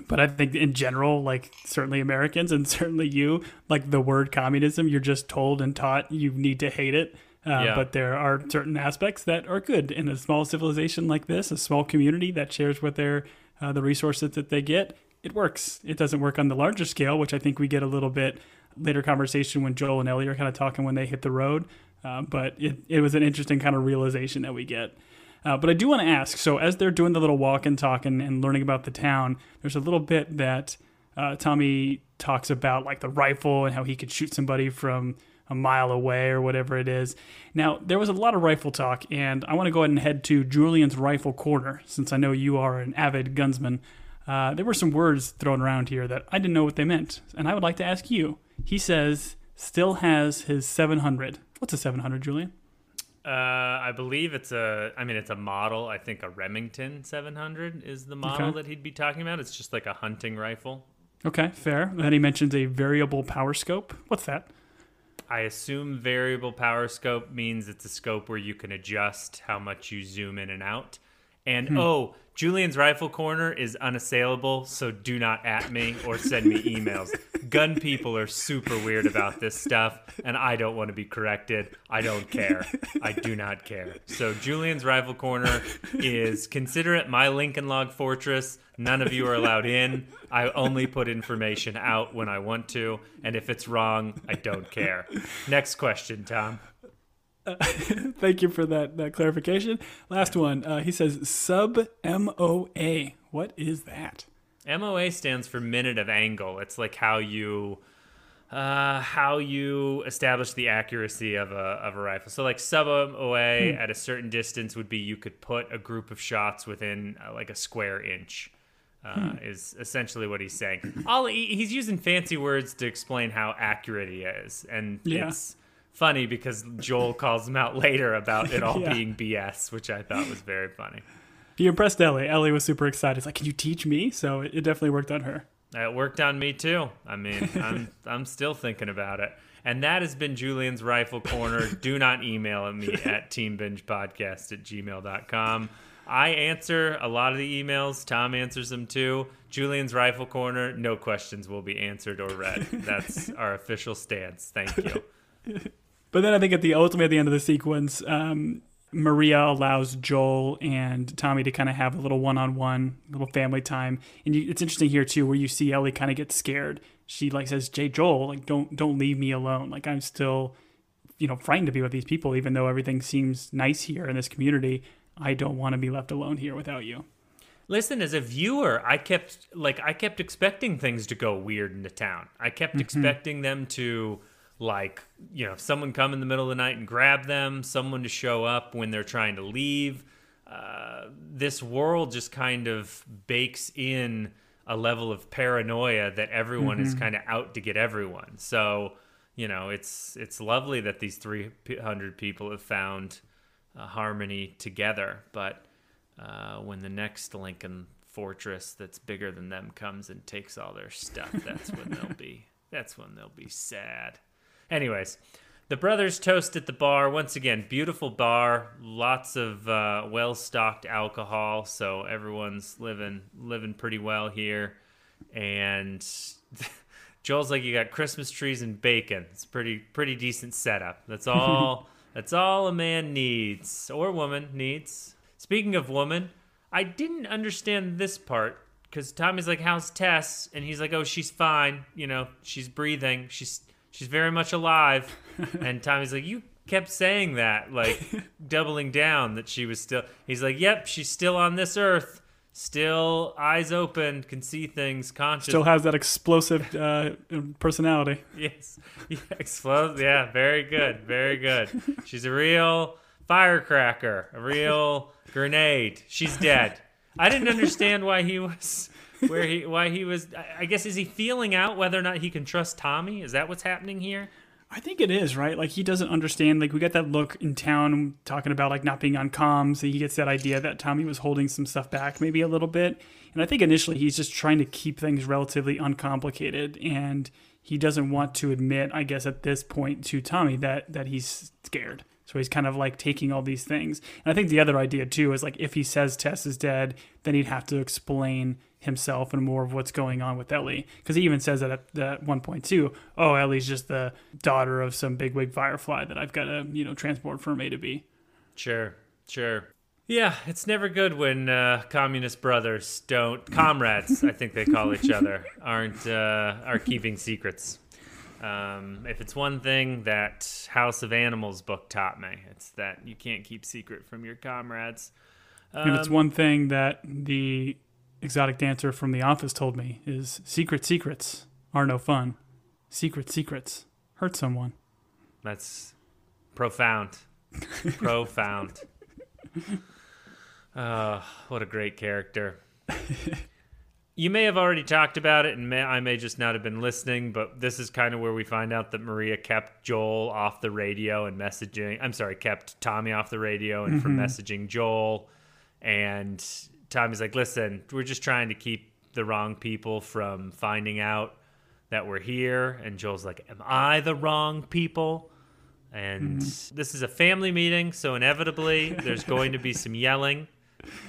But I think in general, like certainly Americans and certainly you, like the word communism, you're just told and taught you need to hate it uh, yeah. But there are certain aspects that are good in a small civilization like this, a small community that shares with their uh, the resources that they get. It works. It doesn't work on the larger scale, which I think we get a little bit later conversation when Joel and Ellie are kind of talking when they hit the road. Uh, but it, it was an interesting kind of realization that we get. Uh, but I do want to ask so, as they're doing the little walk and talk and, and learning about the town, there's a little bit that uh, Tommy talks about, like the rifle and how he could shoot somebody from a mile away or whatever it is. Now, there was a lot of rifle talk, and I want to go ahead and head to Julian's Rifle Corner, since I know you are an avid gunsman. Uh, there were some words thrown around here that I didn't know what they meant, and I would like to ask you. He says, still has his 700. What's a 700, Julian?
Uh, I believe it's a. I mean, it's a model. I think a Remington 700 is the model okay. that he'd be talking about. It's just like a hunting rifle.
Okay, fair. Then he mentions a variable power scope. What's that?
I assume variable power scope means it's a scope where you can adjust how much you zoom in and out. And hmm. oh, Julian's rifle corner is unassailable, so do not at me or send me emails. Gun people are super weird about this stuff, and I don't want to be corrected. I don't care. I do not care. So Julian's rifle corner is consider it my Lincoln Log Fortress. None of you are allowed in. I only put information out when I want to, and if it's wrong, I don't care. Next question, Tom.
Uh, thank you for that, that clarification. Last one. Uh, he says sub MOA. What is that?
MOA stands for minute of angle. It's like how you uh, how you establish the accuracy of a of a rifle. So like sub MOA hmm. at a certain distance would be you could put a group of shots within uh, like a square inch. Uh, hmm. Is essentially what he's saying. All he's using fancy words to explain how accurate he is, and yeah. it's funny because Joel calls him out later about it all yeah. being BS, which I thought was very funny.
He impressed Ellie. Ellie was super excited. He's like, "Can you teach me?" So it, definitely worked on her.
It worked on me too. I mean, I'm I'm still thinking about it. And that has been Julian's Rifle Corner. Do not email me at teambingepodcast at gmail.com. I answer a lot of the emails. Tom answers them too. Julian's Rifle Corner, no questions will be answered or read. That's our official stance. Thank you.
But then I think at the ultimately at the end of the sequence, um, Maria allows Joel and Tommy to kind of have a little one-on-one, little family time. And you, it's interesting here too, where you see Ellie kind of get scared. She like says, "Jay, Joel, like don't don't leave me alone. Like I'm still, you know, frightened to be with these people, even though everything seems nice here in this community. I don't want to be left alone here without you."
Listen, as a viewer, I kept like I kept expecting things to go weird in the town. I kept mm-hmm. expecting them to like you know someone come in the middle of the night and grab them someone to show up when they're trying to leave uh, this world just kind of bakes in a level of paranoia that everyone mm-hmm. is kind of out to get everyone so you know it's it's lovely that these 300 people have found harmony together but uh, when the next lincoln fortress that's bigger than them comes and takes all their stuff that's when they'll be that's when they'll be sad Anyways, the brothers toast at the bar. Once again, beautiful bar, lots of uh, well stocked alcohol, so everyone's living living pretty well here. And Joel's like, you got Christmas trees and bacon. It's pretty pretty decent setup. That's all. that's all a man needs or woman needs. Speaking of woman, I didn't understand this part because Tommy's like, "How's Tess?" and he's like, "Oh, she's fine. You know, she's breathing. She's she's very much alive. and Tommy's like, you kept saying that, like doubling down that she was still. He's like, yep, she's still on this earth. still eyes open, can see things, conscious.
Still has that explosive uh, personality.
yes, yeah, explode. Yeah, very good, very good. She's a real firecracker, a real grenade. She's dead. I didn't understand why he was where he why he was. I guess is he feeling out whether or not he can trust Tommy? Is that what's happening here?
I think it is, right? Like he doesn't understand. Like we got that look in town talking about like not being on comms. and He gets that idea that Tommy was holding some stuff back maybe a little bit. And I think initially he's just trying to keep things relatively uncomplicated and he doesn't want to admit, I guess at this point to Tommy that that he's scared. So he's kind of like taking all these things. And I think the other idea too is like if he says Tess is dead, then he'd have to explain himself and more of what's going on with Ellie. Because he even says that at, that one point too. Oh, Ellie's just the daughter of some bigwig firefly that I've got to you know transport from A to B.
Sure, sure. Yeah, it's never good when uh, communist brothers don't comrades. I think they call each other aren't uh, are keeping secrets. Um, if it's one thing that House of Animals book taught me, it's that you can't keep secret from your comrades.
Um, and it's one thing that the exotic dancer from The Office told me is secret secrets are no fun. Secret secrets hurt someone.
That's profound. profound. Oh, what a great character. you may have already talked about it, and may, I may just not have been listening, but this is kind of where we find out that Maria kept Joel off the radio and messaging. I'm sorry, kept Tommy off the radio and mm-hmm. from messaging Joel. And Tommy's like, listen, we're just trying to keep the wrong people from finding out that we're here. And Joel's like, am I the wrong people? And mm-hmm. this is a family meeting, so inevitably there's going to be some yelling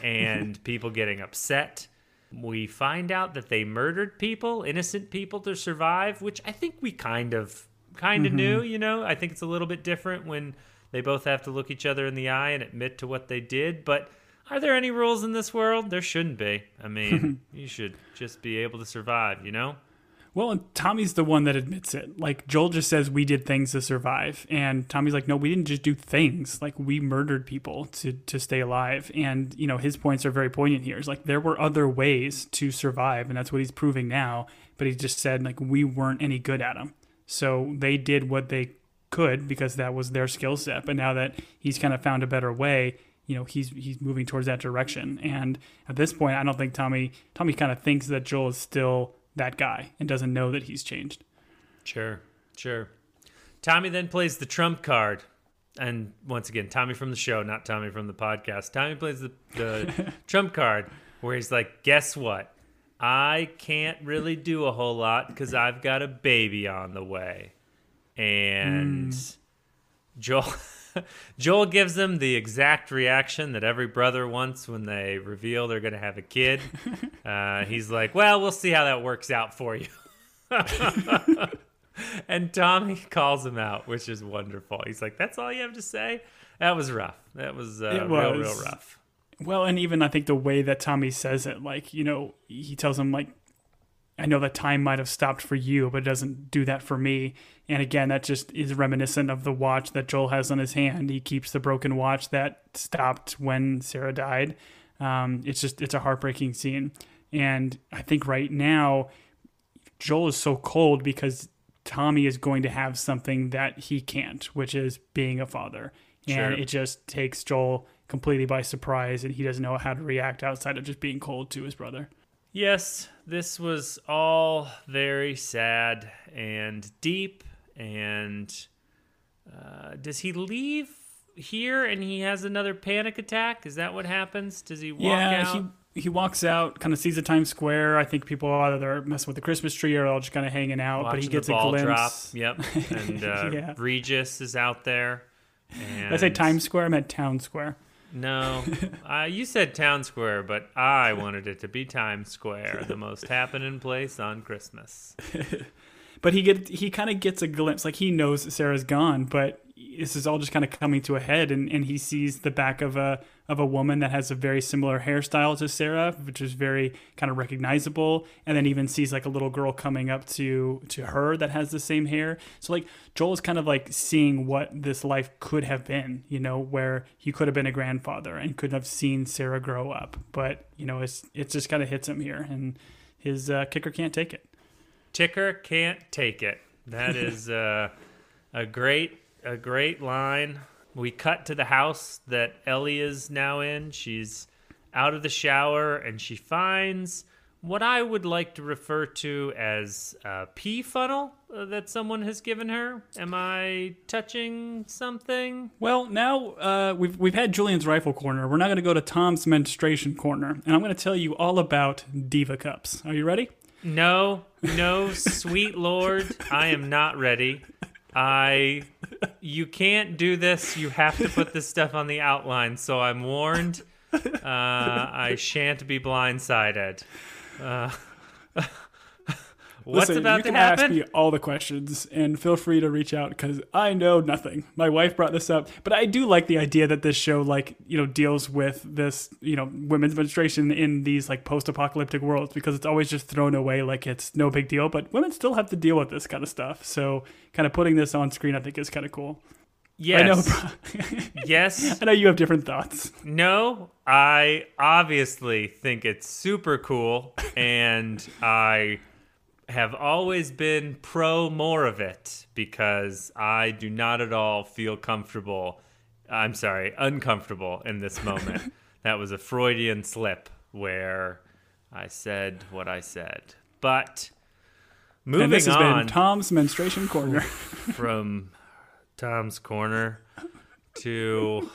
and people getting upset. We find out that they murdered people, innocent people to survive, which I think we kind of kind of mm-hmm. knew, you know. I think it's a little bit different when they both have to look each other in the eye and admit to what they did, but are there any rules in this world? There shouldn't be. I mean, you should just be able to survive, you know?
Well, and Tommy's the one that admits it. Like Joel just says we did things to survive, and Tommy's like, no, we didn't just do things. Like we murdered people to to stay alive. And you know his points are very poignant here. It's like there were other ways to survive, and that's what he's proving now. But he just said like we weren't any good at them, so they did what they could because that was their skill set. But now that he's kind of found a better way, you know he's he's moving towards that direction. And at this point, I don't think Tommy Tommy kind of thinks that Joel is still that guy and doesn't know that he's changed.
Sure, sure. Tommy then plays the trump card. And once again, Tommy from the show, not Tommy from the podcast. Tommy plays the, the trump card where he's like, guess what? I can't really do a whole lot because I've got a baby on the way. And mm. Joel. Joel gives them the exact reaction that every brother wants when they reveal they're going to have a kid. Uh, he's like, "Well, we'll see how that works out for you." and Tommy calls him out, which is wonderful. He's like, "That's all you have to say." That was rough. That was, uh, was. real, real rough.
Well, and even I think the way that Tommy says it, like you know, he tells him like, "I know that time might have stopped for you, but it doesn't do that for me." And again, that just is reminiscent of the watch that Joel has on his hand. He keeps the broken watch that stopped when Sarah died. Um, it's just it's a heartbreaking scene, and I think right now Joel is so cold because Tommy is going to have something that he can't, which is being a father, sure. and it just takes Joel completely by surprise, and he doesn't know how to react outside of just being cold to his brother.
Yes, this was all very sad and deep and uh, does he leave here and he has another panic attack? Is that what happens? Does he walk yeah,
out? he he walks out, kind of sees the Times Square. I think people either they're messing with the Christmas tree or all just kind of hanging out.
Watching
but he gets
a
glimpse.
Drop. Yep, and uh, yeah. Regis is out there. And...
I say Times Square. I meant Town Square.
No, uh, you said Town Square, but I wanted it to be Times Square, the most happening place on Christmas.
but he get he kind of gets a glimpse like he knows sarah's gone but this is all just kind of coming to a head, and, and he sees the back of a of a woman that has a very similar hairstyle to Sarah, which is very kind of recognizable, and then even sees like a little girl coming up to to her that has the same hair. So like Joel is kind of like seeing what this life could have been, you know, where he could have been a grandfather and could have seen Sarah grow up, but you know, it's it just kind of hits him here, and his uh, kicker can't take it.
Ticker can't take it. That is uh, a great a great line. We cut to the house that Ellie is now in. She's out of the shower and she finds what I would like to refer to as a pee funnel uh, that someone has given her. Am I touching something?
Well, now uh, we've we've had Julian's rifle corner. We're now going to go to Tom's menstruation corner, and I'm going to tell you all about diva cups. Are you ready?
No, no, sweet lord, I am not ready. I you can't do this. You have to put this stuff on the outline. So I'm warned. Uh, I shan't be blindsided. Uh, what's
Listen,
about
you
to
can
happen?
ask me all the questions, and feel free to reach out because I know nothing. My wife brought this up, but I do like the idea that this show, like you know, deals with this, you know, women's menstruation in these like post-apocalyptic worlds because it's always just thrown away like it's no big deal, but women still have to deal with this kind of stuff. So, kind of putting this on screen, I think, is kind of cool.
yes.
I know.
yes.
I know you have different thoughts.
No, I obviously think it's super cool, and I have always been pro more of it because I do not at all feel comfortable. I'm sorry, uncomfortable in this moment. that was a Freudian slip where I said what I said. But moving
and this has
on
been Tom's menstruation corner.
from Tom's corner to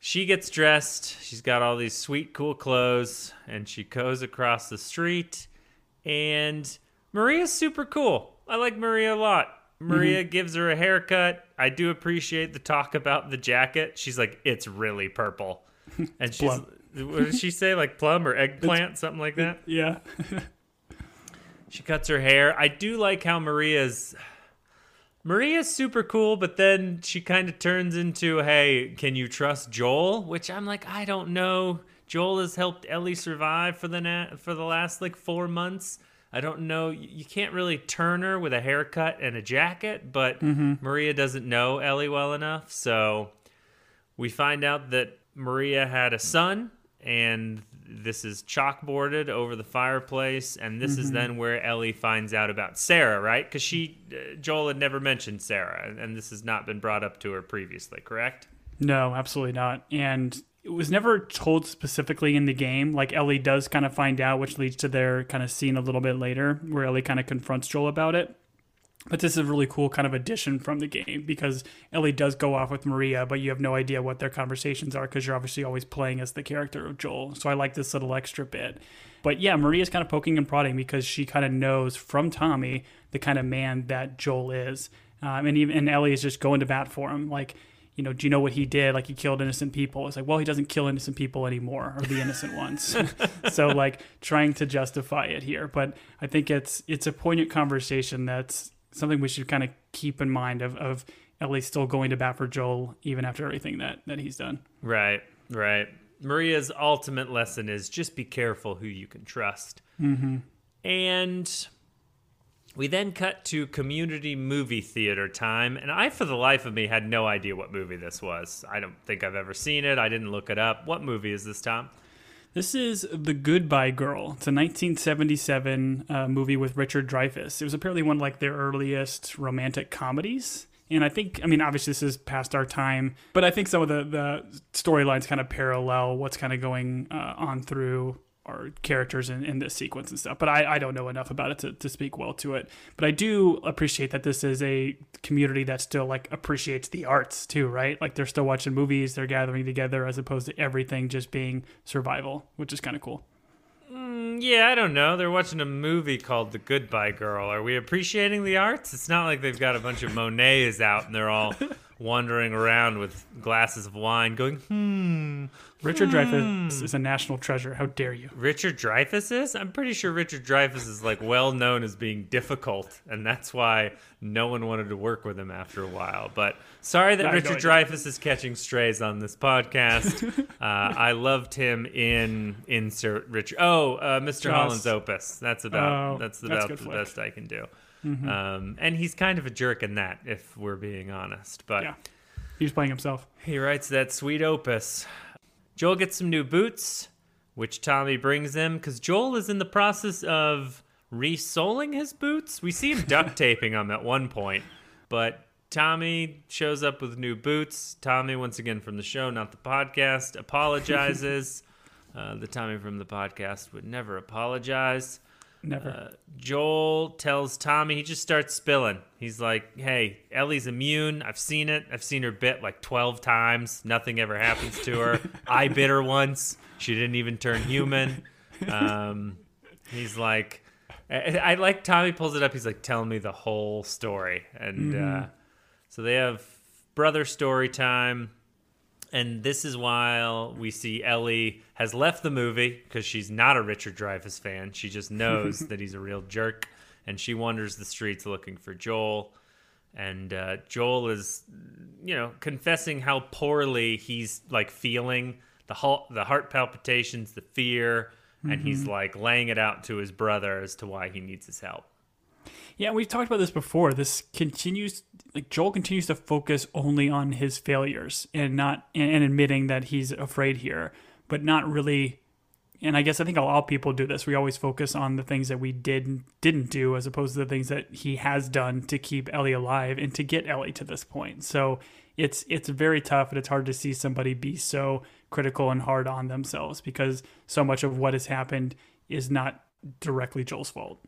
she gets dressed. She's got all these sweet, cool clothes, and she goes across the street. And Maria's super cool. I like Maria a lot. Maria gives her a haircut. I do appreciate the talk about the jacket. She's like, it's really purple. And she's, what did she say? Like plum or eggplant, something like that?
yeah.
She cuts her hair. I do like how Maria's Maria's super cool, but then she kind of turns into, "Hey, can you trust Joel?" Which I'm like, I don't know. Joel has helped Ellie survive for the na- for the last like 4 months. I don't know. You can't really turn her with a haircut and a jacket, but Maria doesn't know Ellie well enough, so we find out that Maria had a son, and this is chalkboarded over the fireplace. And this is then where Ellie finds out about Sarah, right? Because she, uh, Joel had never mentioned Sarah, and this has not been brought up to her previously, correct?
No, absolutely not. And it was never told specifically in the game. Like Ellie does kind of find out, which leads to their kind of scene a little bit later where Ellie kind of confronts Joel about it. But this is a really cool kind of addition from the game because Ellie does go off with Maria, but you have no idea what their conversations are because you're obviously always playing as the character of Joel. So I like this little extra bit. But yeah, Maria's kind of poking and prodding because she kind of knows from Tommy the kind of man that Joel is. Um, and even and Ellie is just going to bat for him. Like, you know, do you know what he did? Like he killed innocent people. It's like, well, he doesn't kill innocent people anymore, or the innocent ones. so like trying to justify it here. But I think it's it's a poignant conversation that's something we should kind of keep in mind of of Ellie still going to bat for Joel even after everything that that he's done.
Right, right. Maria's ultimate lesson is just be careful who you can trust. Mm-hmm. And we then cut to community movie theater time, and I, for the life of me, had no idea what movie this was. I don't think I've ever seen it. I didn't look it up. What movie is this, Tom?
This is The Goodbye Girl. It's a 1977 uh, movie with Richard Dreyfuss. It was apparently one of like their earliest romantic comedies. And I think, I mean, obviously this is past our time, but I think some of the, the storylines kind of parallel what's kind of going uh, on through our characters in, in this sequence and stuff. But I, I don't know enough about it to, to speak well to it. But I do appreciate that this is a community that still like appreciates the arts too, right? Like they're still watching movies, they're gathering together as opposed to everything just being survival, which is kind of cool.
Mm, yeah, I don't know. They're watching a movie called The Goodbye Girl. Are we appreciating the arts? It's not like they've got a bunch of Monets out and they're all wandering around with glasses of wine, going, "Hmm."
Richard Dreyfuss is a national treasure. How dare you?
Richard Dreyfuss is? I'm pretty sure Richard Dreyfuss is like well known as being difficult, and that's why no one wanted to work with him after a while. But sorry that
I
Richard. Dreyfuss is catching strays on this podcast. uh, I loved him in Insert Richard. Oh, uh, Mr.
Jaws.
Holland's Opus. That's about
Oh,
that's
that's
about
good
the
flick.
best I can do. Um, and he's kind of a jerk in that, if we're being honest. But
Yeah, he was playing himself.
he writes that sweet opus. Joel gets some new boots, which Tommy brings him because Joel is in the process of resoling his boots. We see him duct taping them at one point, but Tommy shows up with new boots. Tommy, once again from the show, not the podcast, apologizes. uh, the Tommy from the podcast would never apologize.
Never.
Uh, Joel tells Tommy, he just starts spilling. He's like, hey, Ellie's immune. I've seen it. I've seen her bit like 12 times. Nothing ever happens to her. I bit her once. She didn't even turn human. Um, he's like, I, I like Tommy pulls it up. He's like, tell me the whole story. And uh, so they have brother story time. And this is while we see Ellie has left the movie because she's not a Richard Dreyfuss fan. She just knows that he's a real jerk, and she wanders the streets looking for Joel. And uh, Joel is, you know, confessing how poorly he's like feeling the heart, the heart palpitations, the fear, and he's like laying it out to his brother as to why he needs his help.
Yeah, we've talked about this before. This continues, like Joel continues to focus only on his failures and not, and, admitting that he's afraid here, but not really. And I guess I think a lot of people do this. We always focus on the things that we did didn't do, as opposed to the things that he has done to keep Ellie alive and to get Ellie to this point. So it's it's very tough, and it's hard to see somebody be so critical and hard on themselves because so much of what has happened is not directly Joel's fault.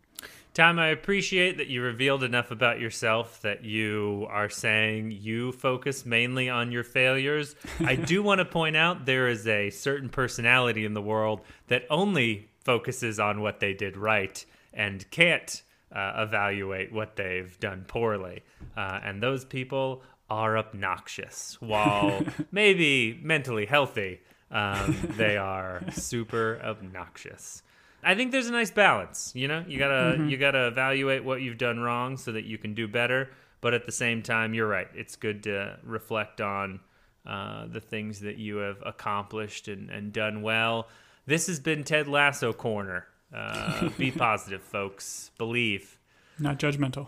Tom, I appreciate that you revealed enough about yourself that you are saying you focus mainly on your failures. I do want to point out there is a certain personality in the world that only focuses on what they did right and can't uh, evaluate what they've done poorly. Uh, and those people are obnoxious. While maybe mentally healthy, um, they are super obnoxious. I think there's a nice balance. You know, you gotta you gotta evaluate what you've done wrong so that you can do better. But at the same time, you're right. It's good to reflect on uh, the things that you have accomplished and, and done well. This has been Ted Lasso Corner. Uh, be positive, folks. Believe.
Not judgmental.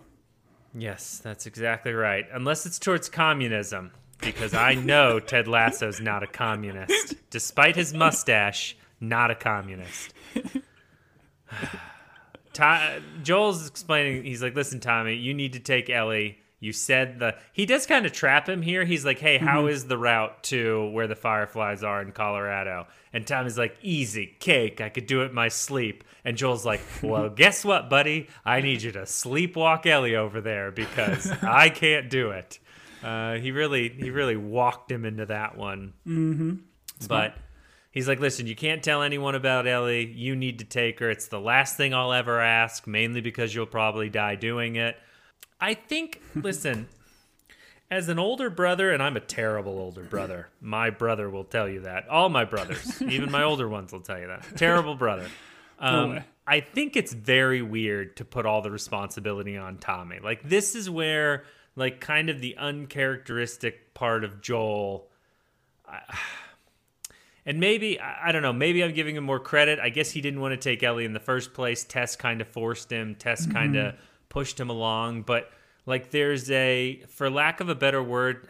Yes, that's exactly right. Unless it's towards communism, because I know Ted Lasso's not a communist. Despite his mustache, not a communist. Ty- Joel's explaining. He's like, "Listen, Tommy, you need to take Ellie. You said the he does kind of trap him here. He's like, "Hey, how is the route to where the fireflies are in Colorado?" And Tommy's like, "Easy, cake. I could do it in my sleep." And Joel's like, "Well, guess what, buddy? I need you to sleepwalk Ellie over there because I can't do it." Uh, he really, he really walked him into that one. Mm-hmm. But he's like, listen, you can't tell anyone about Ellie. You need to take her. It's the last thing I'll ever ask, mainly because you'll probably die doing it. I think, listen, as an older brother, and I'm a terrible older brother, my brother will tell you that. All my brothers, even my older ones, will tell you that. Terrible brother. Um. I think it's very weird to put all the responsibility on Tommy. Like, this is where, like, kind of the uncharacteristic part of Joel and maybe I don't know. Maybe I'm giving him more credit. I guess he didn't want to take Ellie in the first place. Tess kind of forced him. Tess mm-hmm. kind of pushed him along. But like, there's a, for lack of a better word,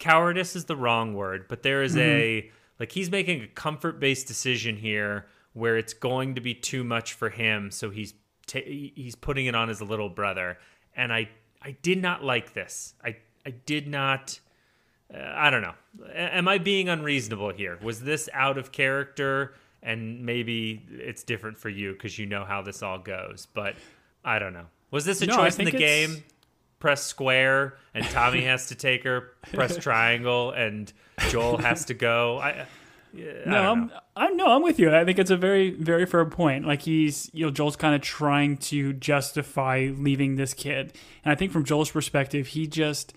cowardice is the wrong word. But there is a mm-hmm. like he's making a comfort based decision here where it's going to be too much for him. So he's ta he's putting it on his little brother. And I I did not like this. I I did not. Uh, I don't know. A- Am I being unreasonable here? Was this out of character? And maybe it's different for you because you know how this all goes. But I don't know. Was this a
No,
choice in the
it's-
game? Press square and Tommy has to take her. Press triangle and Joel has to go. I, yeah, I
No, I'm. I'm no, I'm with you. I think it's a very, very fair point. Like he's, you know, Joel's kind of trying to justify leaving this kid, and I think from Joel's perspective, he just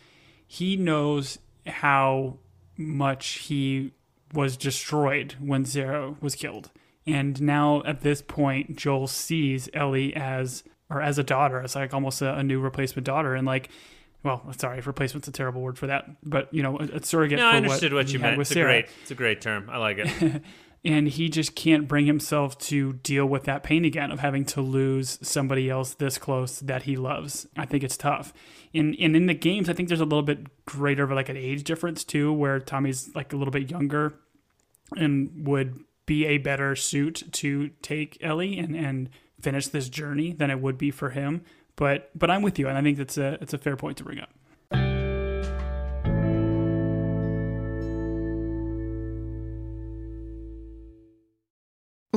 he knows how much he was destroyed when Sarah was killed. And now at this point, Joel sees Ellie as or as a daughter, as like almost a, a new replacement daughter, and like, well, sorry, replacement's a terrible word for that, but you know, a, a surrogate.
No, I understood what,
he
you meant. It's a
Sarah.
great, it's a great term. I like it.
and he just can't bring himself to deal with that pain again of having to lose somebody else this close that he loves. I think it's tough. In and in the games, I think there's a little bit greater of like an age difference too, where Tommy's like a little bit younger and would be a better suit to take Ellie and and finish this journey than it would be for him. But but I'm with you, and I think that's a it's a fair point to bring up.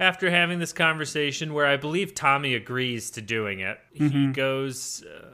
After having this conversation, where I believe Tommy agrees to doing it, he goes. Uh,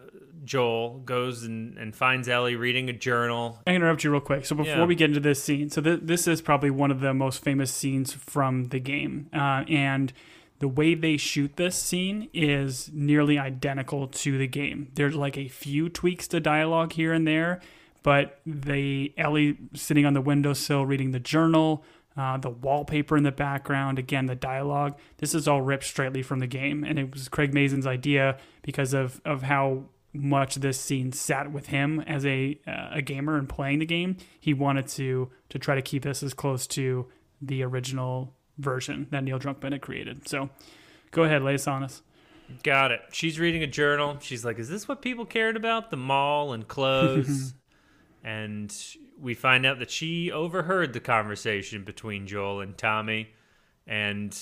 Joel goes and, and finds Ellie reading a journal.
I interrupt you real quick. So before
Yeah.
we get into this scene, so th- this is probably one of the most famous scenes from the game, uh, and the way they shoot this scene is nearly identical to the game. There's like a few tweaks to dialogue here and there, but the Ellie sitting on the windowsill reading the journal, uh, the wallpaper in the background, again the dialogue. This is all ripped straightly from the game, and it was Craig Mazin's idea because of of how much this scene sat with him as a uh, a gamer and playing the game. He wanted to to try to keep this as close to the original version that Neil Druckmann had created. So, go ahead, lay us on us.
Got it. She's reading a journal. She's like, "Is this what people cared about? The mall and clothes?" and we find out that she overheard the conversation between Joel and Tommy, and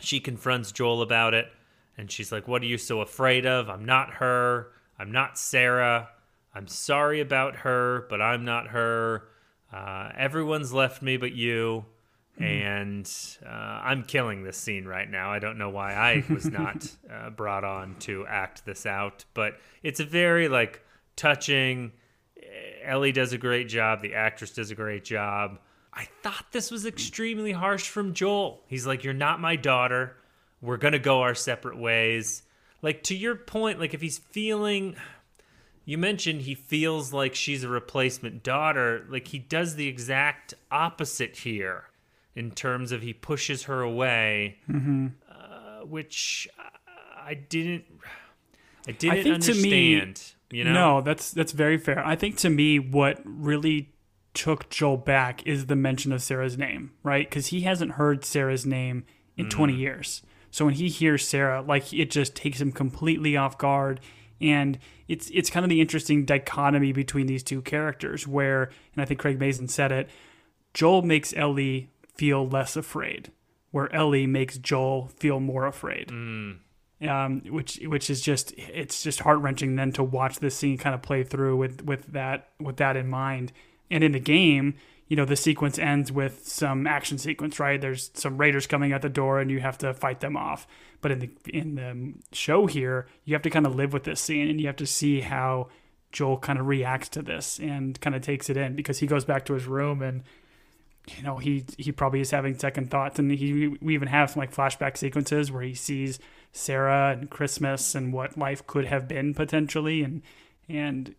she confronts Joel about it. And she's like, "What are you so afraid of? I'm not her. I'm not Sarah. I'm sorry about her, but I'm not her. Uh, everyone's left me but you." and uh, I'm killing this scene right now. I don't know why I was not uh, brought on to act this out, but it's a very like touching. Ellie does a great job. The actress does a great job. I thought this was extremely harsh from Joel. He's like, "You're not my daughter. We're gonna go our separate ways." Like to your point, like if he's feeling you mentioned he feels like she's a replacement daughter. Like he does the exact opposite here in terms of he pushes her away, uh, which I- I didn't. I didn't
think to me-
understand. You know,
No, that's that's very fair. I think to me, what really took Joel back is the mention of Sarah's name, right? Because he hasn't heard Sarah's name in mm. 20 years. So when he hears Sarah, like it just takes him completely off guard. And it's it's kind of the interesting dichotomy between these two characters, where and I think Craig Mazin said it. Joel makes Ellie feel less afraid, where Ellie makes Joel feel more afraid mm. Um, which which is just it's just heart wrenching then to watch this scene kind of play through with with that with that in mind. And in the game, you know, the sequence ends with some action sequence, right? There's some raiders coming at the door, and you have to fight them off. But in the in the show here, you have to kind of live with this scene, and you have to see how Joel kind of reacts to this and kind of takes it in because he goes back to his room and you know he he probably is having second thoughts and he we even have some like flashback sequences where he sees Sarah and Christmas and what life could have been potentially. And and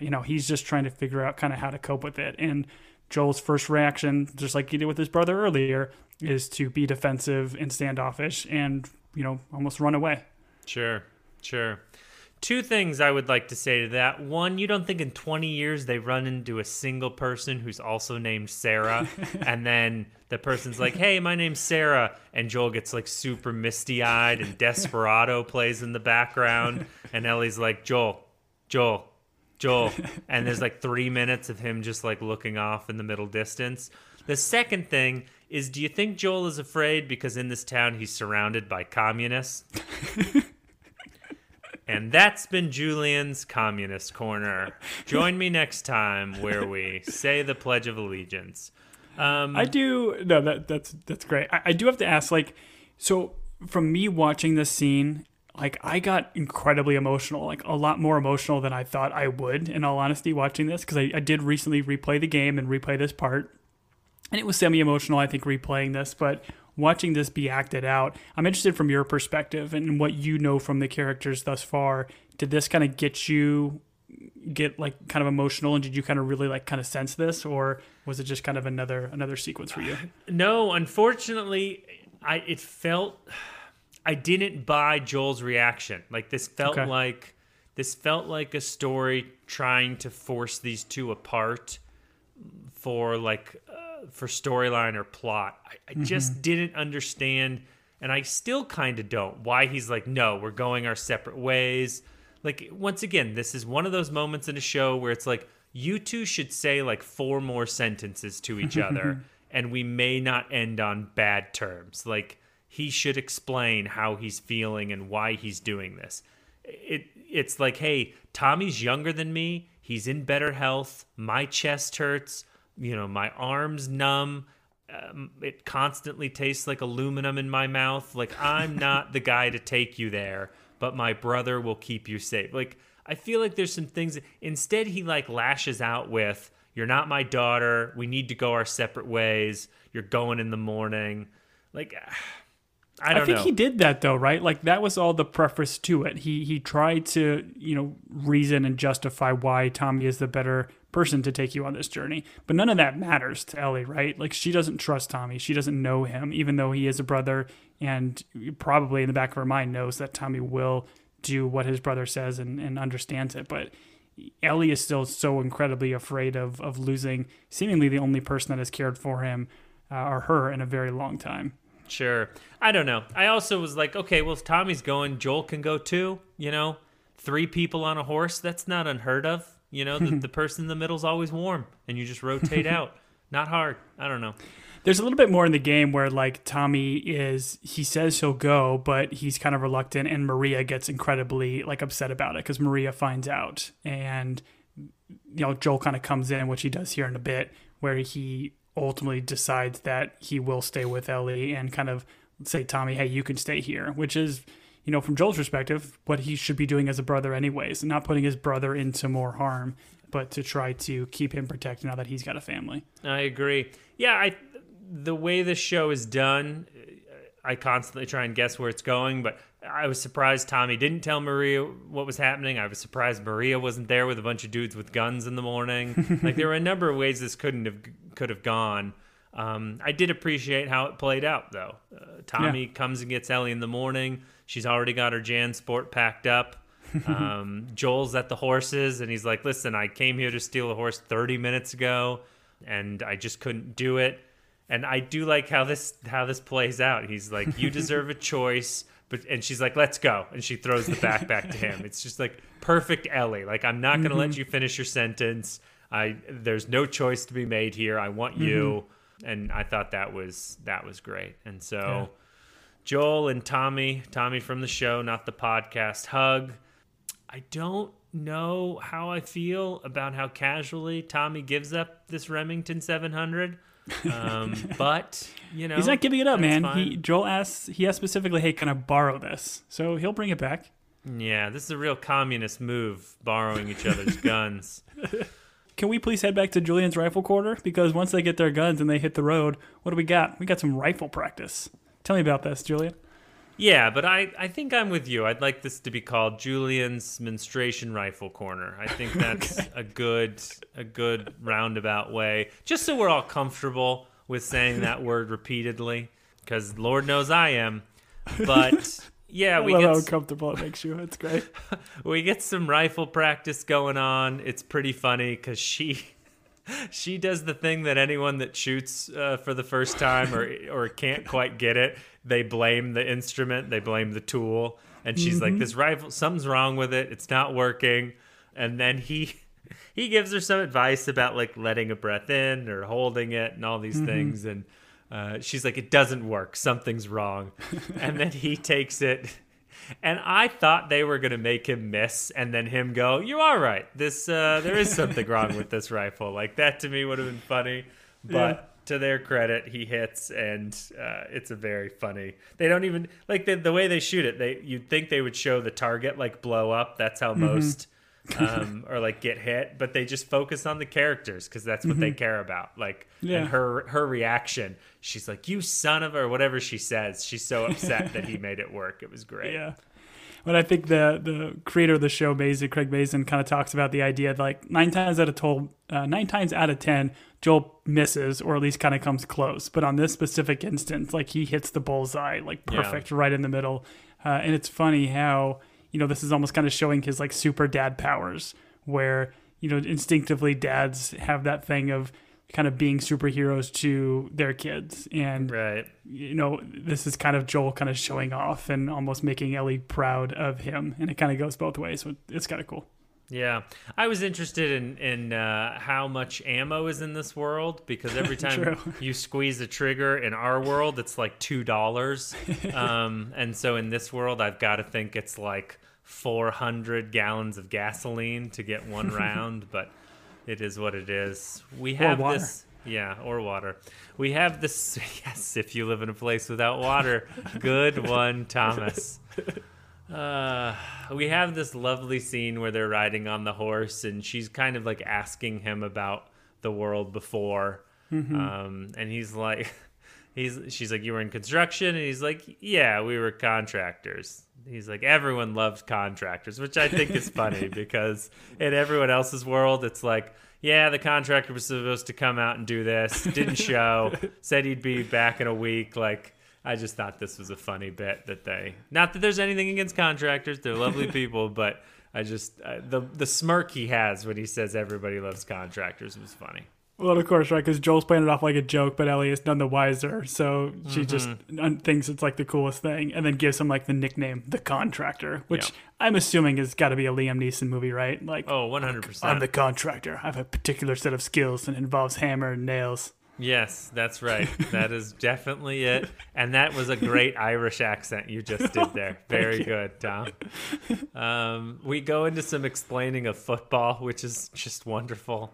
you know he's just trying to figure out kind of how to cope with it. And Joel's first reaction just like he did with his brother earlier is to be defensive and standoffish and you know almost run away.
Sure, sure. Two things I would like to say to that. One, you don't think in 20 years they run into a single person who's also named Sarah, and then the person's like, hey, my name's Sarah, and Joel gets like super misty eyed, and Desperado plays in the background, and Ellie's like, Joel, Joel, Joel. And there's like three minutes of him just like looking off in the middle distance. The second thing is do you think Joel is afraid because in this town he's surrounded by communists? And that's been Julian's Communist Corner. Join me next time where we say the Pledge of Allegiance. Um,
I do no that that's that's great. I, I do have to ask, like, so from me watching this scene, like I got incredibly emotional, like a lot more emotional than I thought I would. In all honesty, watching this because I, I did recently replay the game and replay this part, and it was semi emotional. I think replaying this, but watching this be acted out, I'm interested from your perspective and what you know from the characters thus far. Did this kind of get you get like kind of emotional and did you kind of really like kind of sense this or was it just kind of another another sequence for you
no unfortunately i it felt i didn't buy joel's reaction like this felt
Okay.
like this felt like a story trying to force these two apart for like for storyline or plot i, I just mm-hmm. didn't understand and i still kind of don't why he's like no we're going our separate ways. Like once again this is one of those moments in a show where it's like you two should say like four more sentences to each other and we may not end on bad terms. Like he should explain how he's feeling and why he's doing this. It it's like hey tommy's younger than me. He's in better health. My chest hurts you know my arms numb um, it constantly tastes like aluminum in my mouth. Like i'm not the guy to take you there but my brother will keep you safe. Like i feel like there's some things instead he like lashes out with you're not my daughter. We need to go our separate ways. You're going in the morning. Like i don't
I think
know.
he did that though, right? Like that was all the preface to it. He he tried to, you know, reason and justify why Tommy is the better person to take you on this journey. But none of that matters to Ellie, right? Like she doesn't trust Tommy. She doesn't know him, even though he is a brother and probably in the back of her mind knows that Tommy will do what his brother says and, and understands it. But Ellie is still so incredibly afraid of of losing seemingly the only person that has cared for him uh, or her in a very long time.
Sure. I don't know. I also was like, okay, well, if Tommy's going, Joel can go too. You know, three people on a horse, that's not unheard of. You know, the, the person in the middle's always warm and you just rotate out. Not hard. I don't know.
There's a little bit more in the game where like Tommy is he says he'll go, but he's kind of reluctant, and Maria gets incredibly like upset about it because Maria finds out, and you know Joel kind of comes in, which he does here in a bit, where he ultimately decides that he will stay with Ellie and kind of say Tommy, hey, you can stay here, which is you know from Joel's perspective what he should be doing as a brother anyways, not putting his brother into more harm, but to try to keep him protected now that he's got a family.
I agree. Yeah, I the way this show is done, I constantly try and guess where it's going, but I was surprised Tommy didn't tell Maria what was happening. I was surprised Maria wasn't there with a bunch of dudes with guns in the morning. like there were a number of ways this couldn't have could have gone. Um, I did appreciate how it played out though. Uh, Tommy
Yeah.
comes and gets Ellie in the morning. She's already got her Jan Sport packed up. um, Joel's at the horses and he's like, "Listen, I came here to steal a horse 30 minutes ago, and I just couldn't do it." And I do like how this how this plays out. He's like, "You deserve a choice," but and she's like, "Let's go," and she throws the backpack to him. It's just like perfect Ellie. Like I'm not gonna let you finish your sentence. I there's no choice to be made here. I want you. And I thought that was that was great. And so. Joel and Tommy, Tommy from the show, not the podcast, hug. I don't know how I feel about how casually Tommy gives up this Remington 700. Um, but, you know.
He's not giving it up, man.
fine.
He Joel asks he asked specifically, "Hey, can I borrow this?" So he'll bring it back.
Yeah, this is a real communist move, borrowing each other's guns.
Can we please head back to Julian's rifle quarter? Because once they get their guns and they hit the road, what do we got? We got some rifle practice. Tell me about this, Julian.
Yeah, but I, I think I'm with you. I'd like this to be called Julian's menstruation rifle corner. I think that's a good a good roundabout way, just so we're all comfortable with saying that word repeatedly, because Lord knows I am. But yeah, we
love
get
how comfortable it makes you. It's great.
we get some rifle practice going on. It's pretty funny because she she does the thing that anyone that shoots uh, for the first time or or can't quite get it, they blame the instrument, they blame the tool, and she's like, "This rifle, something's wrong with it. It's not working." And then he he gives her some advice about like letting a breath in or holding it and all these things, and uh, she's like, "It doesn't work. Something's wrong." and then he takes it And I thought they were gonna make him miss, and then him go, "You are right. This uh, there is something wrong with this rifle." Like that to me would have been funny, but.
Yeah.
To their credit, he hits, and uh, it's a very funny. They don't even like the, the way they shoot it. They you'd think they would show the target like blow up. That's how most um, or like get hit, but they just focus on the characters because that's what they care about. Like,
Yeah.
and her her reaction, she's like, "You son of," a-" or whatever she says. She's so upset that he made it work. It was great.
Yeah. But I think the the creator of the show, Mazin, Craig Mazin, kind of talks about the idea that like nine times out of told, uh, nine times out of ten, Joel misses or at least kind of comes close. But on this specific instance, like he hits the bullseye, like
Yeah.
perfect, right in the middle. Uh, and it's funny how you know this is almost kind of showing his like super dad powers, where you know instinctively dads have that thing of kind of being superheroes to their kids and
Right.
you know, this is kind of Joel kind of showing off and almost making Ellie proud of him, and it kind of goes both ways. So it's kind of cool.
Yeah, I was interested in in uh, how much ammo is in this world because every time you squeeze a trigger in our world, it's like two dollars, um, and so in this world, I've got to think it's like four hundred gallons of gasoline to get one round. But it is what it is. We have this. Yeah, or water. We have this. Yes, if you live in a place without water, good one, Thomas. Uh, we have this lovely scene where they're riding on the horse, and she's kind of like asking him about the world before, um, and he's like, he's she's like, you were in construction, and he's like, yeah, we were contractors. He's like, everyone loves contractors, which I think is funny because in everyone else's world, it's like. Yeah, the contractor was supposed to come out and do this. Didn't show. Said he'd be back in a week. Like, I just thought this was a funny bit that they. Not that there's anything against contractors; they're lovely people, but I just uh, the the smirk he has when he says everybody loves contractors was funny.
Well, of course, right? Because Joel's playing it off like a joke, but Ellie is none the wiser. So she just un- thinks it's like the coolest thing, and then gives him like the nickname, the Contractor, which
Yeah.
I'm assuming has got to be a Liam Neeson movie, right? Like,
Oh, 100. percent I'm
the Contractor. I have a particular set of skills and involves hammer and nails.
Yes, that's right. That is definitely it. And that was a great Irish accent you just did there. Very good, Tom. Um, we go into some explaining of football, which is just wonderful.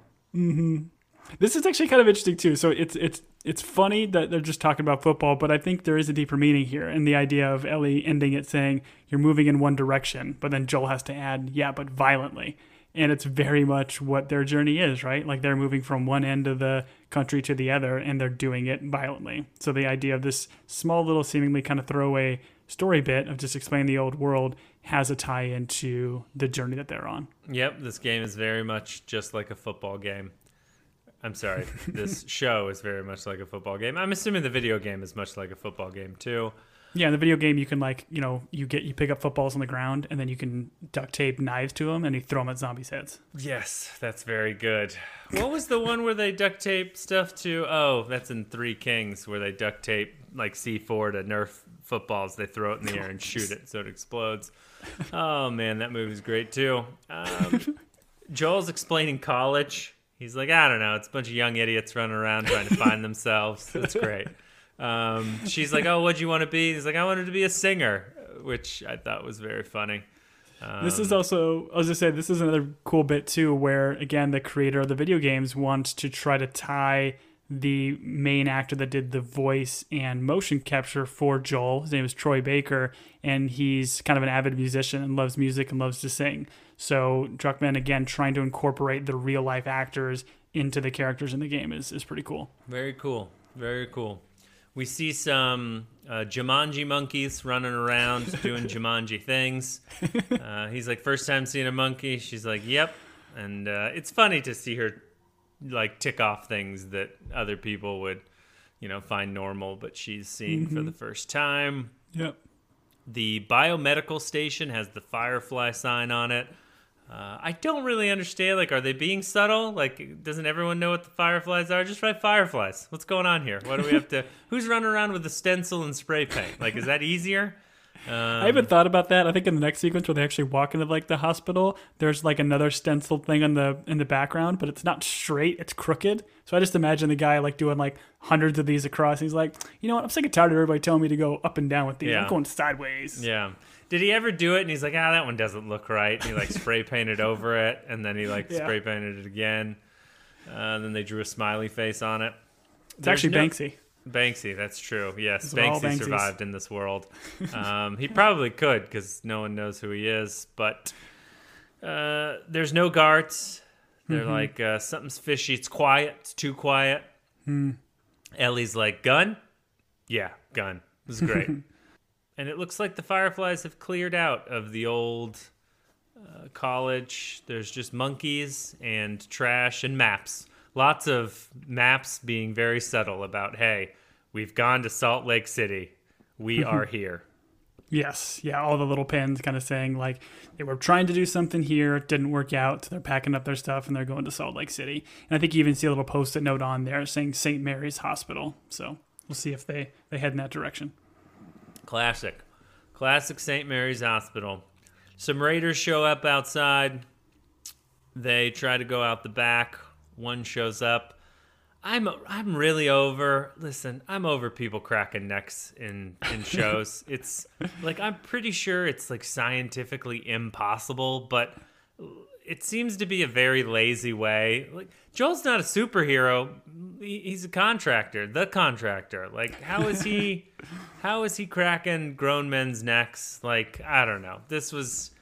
This is actually kind of interesting too. So it's it's it's funny that they're just talking about football, but I think there is a deeper meaning here, and the idea of Ellie ending it saying you're moving in one direction, but then Joel has to add, yeah, but violently, and it's very much what their journey is, right? Like they're moving from one end of the country to the other, and they're doing it violently. So the idea of this small little seemingly kind of throwaway story bit of just explaining the old world has a tie into the journey that they're on.
Yep, this game is very much just like a football game. I'm sorry, this show is very much like a football game. I'm assuming the video game is much like a football game too.
Yeah, in the video game, you can like you know you get you pick up footballs on the ground and then you can duct tape knives to them and you throw them at zombies' heads.
Yes, that's very good. What was the one where they duct tape stuff to? Oh, that's in Three Kings where they duct tape like C4 to Nerf footballs. They throw it in the air and shoot it so it explodes. Oh man, that movie's great too. Um, Joel's explaining college. He's like, I don't know, it's a bunch of young idiots running around trying to find themselves. That's great. Um, she's like, Oh, what do you want to be? He's like, I wanted to be a singer, which I thought was very funny.
this is also I was just saying this is another cool bit too, where again the creator of the video games wants to try to tie the main actor that did the voice and motion capture for Joel. His name is Troy Baker, and he's kind of an avid musician and loves music and loves to sing. So Druckmann again trying to incorporate the real life actors into the characters in the game is, is pretty cool.
Very cool. Very cool. We see some uh, Jumanji monkeys running around doing Jumanji things. Uh, he's like, first time seeing a monkey. She's like, yep. And uh, it's funny to see her like tick off things that other people would, you know, find normal, but she's seeing for the first time.
Yep.
The biomedical station has the Firefly sign on it. Uh, I don't really understand. Like, are they being subtle? Like, doesn't everyone know what the fireflies are? Just write fireflies. What's going on here? What do we have to? Who's running around with a stencil and spray paint? Like, is that easier? Um,
I haven't thought about that. I think in the next sequence where they actually walk into like the hospital, there's like another stenciled thing in the in the background, but it's not straight; it's crooked. So I just imagine the guy like doing like hundreds of these across. He's like, you know what? I'm sick and tired of everybody telling me to go up and down with these.
Yeah.
I'm going sideways.
Yeah. Did he ever do it? And he's like, ah, that one doesn't look right. And he like spray painted over it, and then he like
Yeah.
spray painted it again. Uh, and then they drew a smiley face on it.
It's actually Banksy.
Banksy, that's true. Yes,
Those are all
Banksy survived in this world. Um, he probably could because no one knows who he is. But uh, there's no guards. They're
Mm-hmm.
like uh, something's fishy. It's quiet. It's too quiet.
Hmm.
Ellie's like gun. Yeah, gun. This is great. and it looks like the fireflies have cleared out of the old uh, college. There's just monkeys and trash and maps. Lots of maps being very subtle about, hey, we've gone to Salt Lake City. We are here.
Yes, yeah, all the little pins kind of saying like they were trying to do something here, it didn't work out, so they're packing up their stuff and they're going to Salt Lake City. And I think you even see a little post-it note on there saying St. Mary's Hospital. So we'll see if they they head in that direction.
Classic. Classic St. Mary's Hospital. Some raiders show up outside. They try to go out the back. One shows up. I'm I'm really over. Listen, I'm over people cracking necks in in shows. it's like I'm pretty sure it's like scientifically impossible, but it seems to be a very lazy way. Like Joel's not a superhero. He's a contractor, the contractor. Like how is he how is he cracking grown men's necks? Like I don't know. This was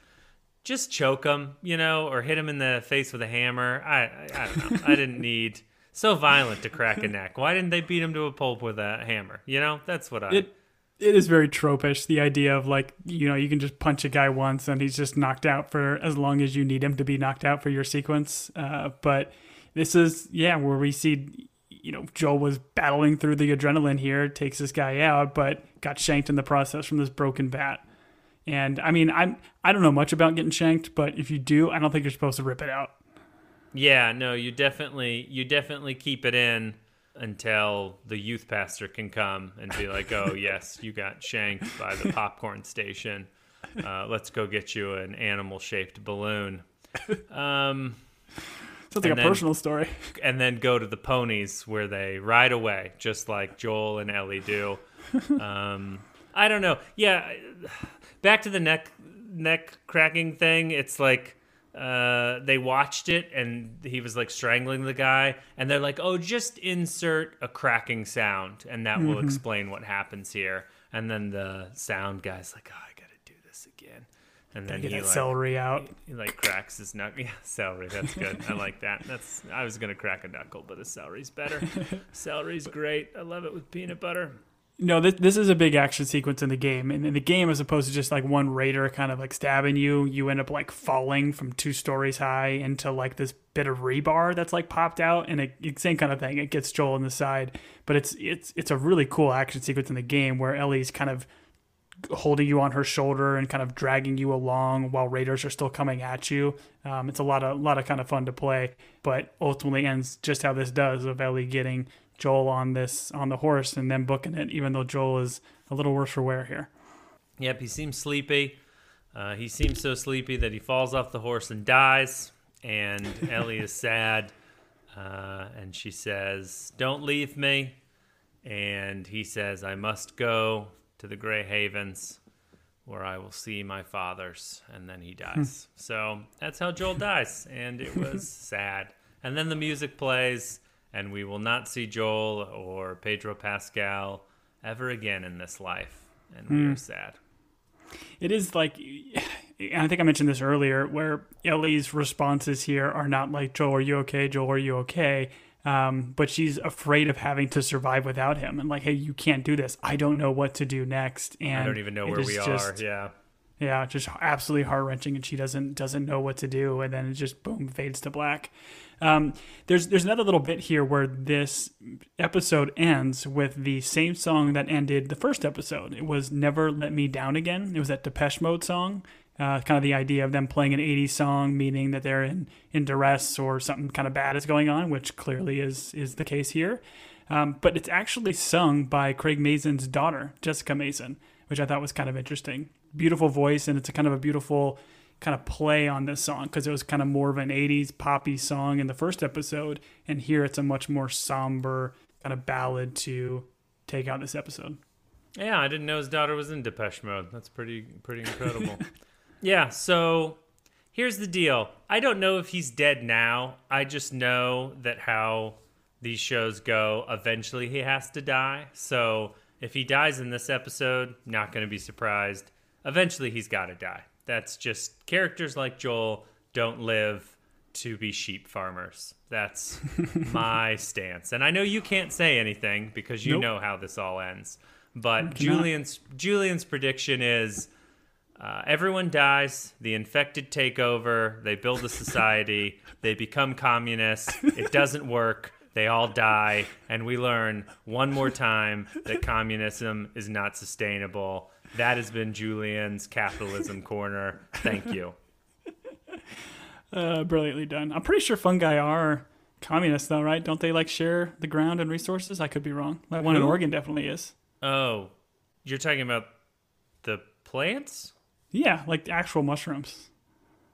just choke him, you know, or hit him in the face with a hammer. I I, I don't know. I didn't need so violent to crack a neck. Why didn't they beat him to a pulp with a hammer? You know, that's what I.
It it is very tropish, the idea of like, you know, you can just punch a guy once and he's just knocked out for as long as you need him to be knocked out for your sequence. Uh, but this is yeah, where we see you know, Joel was battling through the adrenaline here, takes this guy out, but got shanked in the process from this broken bat. And I mean, I'm I don't know much about getting shanked, but if you do, I don't think you're supposed to rip it out.
Yeah, no, you definitely you definitely keep it in until the youth pastor can come and be like, "Oh, yes, you got shanked by the popcorn station. Uh, let's go get you an animal-shaped balloon." Um,
Sounds like a
then-
personal story.
and then go to the ponies where they ride away, just like Joel and Ellie do. Um, I don't know. Yeah, back to the neck neck cracking thing. It's like uh, they watched it, and he was like strangling the guy, and they're like, "Oh, just insert a cracking sound, and that will explain what happens here." And then the sound guy's like, "Oh, I gotta do this again," and then he like
celery out.
he like cracks his knuckle. Yeah, celery. That's good. I like that. That's. I was gonna crack a knuckle, but a celery's better. Celery's great. I love it with peanut butter.
No, this, this is a big action sequence in the game. And in the game, as opposed to just like one raider kind of like stabbing you, you end up like falling from two stories high into like this bit of rebar that's like popped out, and it, same kind of thing. It gets Joel in the side, but it's it's it's a really cool action sequence in the game where Ellie's kind of holding you on her shoulder and kind of dragging you along while raiders are still coming at you. Um, it's a lot of lot of kind of fun to play, but ultimately ends just how this does of Ellie getting Joel on this on the horse and then booking it, even though Joel is a little worse for wear here.
Yep, he seems sleepy. Uh, he seems so sleepy that he falls off the horse and dies. And Ellie is sad, uh, and she says, "Don't leave me." And he says, "I must go to the Grey Havens, where I will see my fathers." And then he dies. so that's how Joel dies, and it was sad. And then the music plays, and we will not see Joel or Pedro Pascal ever again in this life, and we are sad.
It is like, and I think I mentioned this earlier, where Ellie's responses here are not like, Joel, are you okay? Joel, are you okay? Um, but she's afraid of having to survive without him. And like, hey, you can't do this. I don't know what to do next. And
I don't even know where we
just-
are. Yeah.
Yeah, just absolutely heart wrenching, and she doesn't doesn't know what to do, and then it just boom fades to black. Um, there's there's another little bit here where this episode ends with the same song that ended the first episode. It was "Never Let Me Down Again." It was that Depeche Mode song. Uh, kind of the idea of them playing an 80s song, meaning that they're in, in duress or something kind of bad is going on, which clearly is is the case here. Um, but it's actually sung by Craig Mazin's daughter, Jessica Mazin, which I thought was kind of interesting. Beautiful voice, and it's a kind of a beautiful kind of play on this song because it was kind of more of an 80s poppy song in the first episode, and here it's a much more somber kind of ballad to take out this episode.
Yeah, I didn't know his daughter was in Depeche Mode. That's pretty pretty incredible. yeah, so here's the deal. I don't know if he's dead now. I just know that how these shows go, eventually he has to die. So if he dies in this episode, not going to be surprised. Eventually he's got to die. That's just characters like Joel don't live to be sheep farmers. That's my stance. And I know you can't say anything because you
Nope.
know how this all ends. But Julian's Julian's prediction is uh, everyone dies, the infected take over, they build a society, they become communists, it doesn't work, they all die, and we learn one more time that communism is not sustainable. That has been Julian's capitalism corner. Thank you.
Uh, brilliantly done. I'm pretty sure fungi are communists, though, right? Don't they like share the ground and resources? I could be wrong. That one in Oregon definitely is.
Oh, you're talking about the plants?
Yeah, like the actual mushrooms.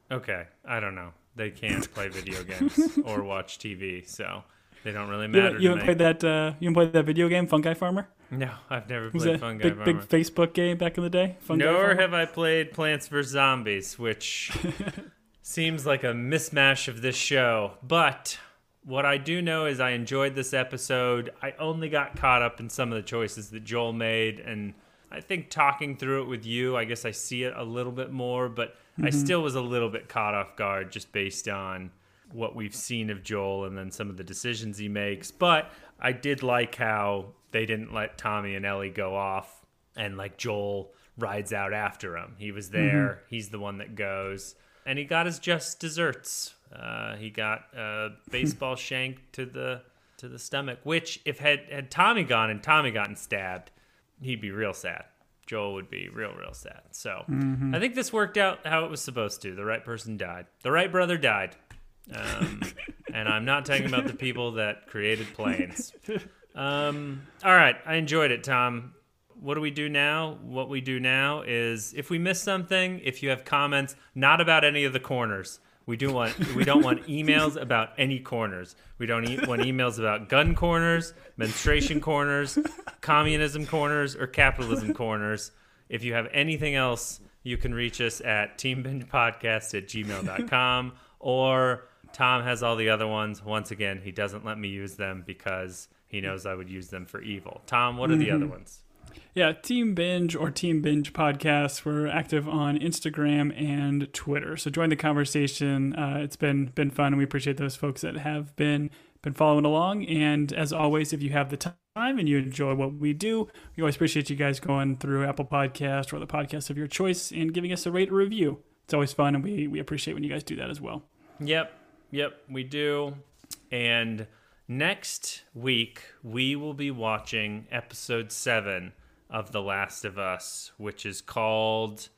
Okay, I don't know. They can't play video games or watch TV, so they don't really matter.
haven't- you haven't
me.
played that? Uh, you haven't played that video game, Fungi Farmer?
No, I've never played Fungi
big, big Facebook game back in the day? Fungi
Nor
Farmer?
have I played Plants vs. Zombies, which seems like a mismatch of this show. But what I do know is I enjoyed this episode. I only got caught up in some of the choices that Joel made. And I think talking through it with you, I guess I see it a little bit more. But I mm-hmm. still was a little bit caught off guard just based on what we've seen of Joel and then some of the decisions he makes. But I did like how they didn't let Tommy and Ellie go off and like Joel rides out after him. He was there. He's the one that goes, and he got his just desserts. Uh, he got a baseball shank to the to the stomach. Which, if had had Tommy gone and Tommy gotten stabbed, he'd be real sad. Joel would be real, real sad. So I think this worked out how it was supposed to. The right person died. The right brother died. Um, and I'm not talking about the people that created planes. Um, all right, I enjoyed it, Tom. What do we do now? What we do now is if we miss something, if you have comments, not about any of the corners. We do want we don't want emails about any corners. We don't e- want emails about gun corners, menstruation corners, communism corners, or capitalism corners. If you have anything else, you can reach us at teambingepodcast at gmail.com or Tom has all the other ones. Once again, he doesn't let me use them because he knows I would use them for evil. Tom, what are the other ones?
Yeah, Team Binge or Team Binge podcast. We're active on Instagram and Twitter. So join the conversation. Uh, it's been been fun, and we appreciate those folks that have been been following along. And as always, if you have the time and you enjoy what we do, we always appreciate you guys going through Apple Podcast or the podcast of your choice and giving us a rate or review. It's always fun, and we we appreciate when you guys do that as well.
Yep, yep, we do. And next week, we will be watching episode seven of The Last of Us, which is called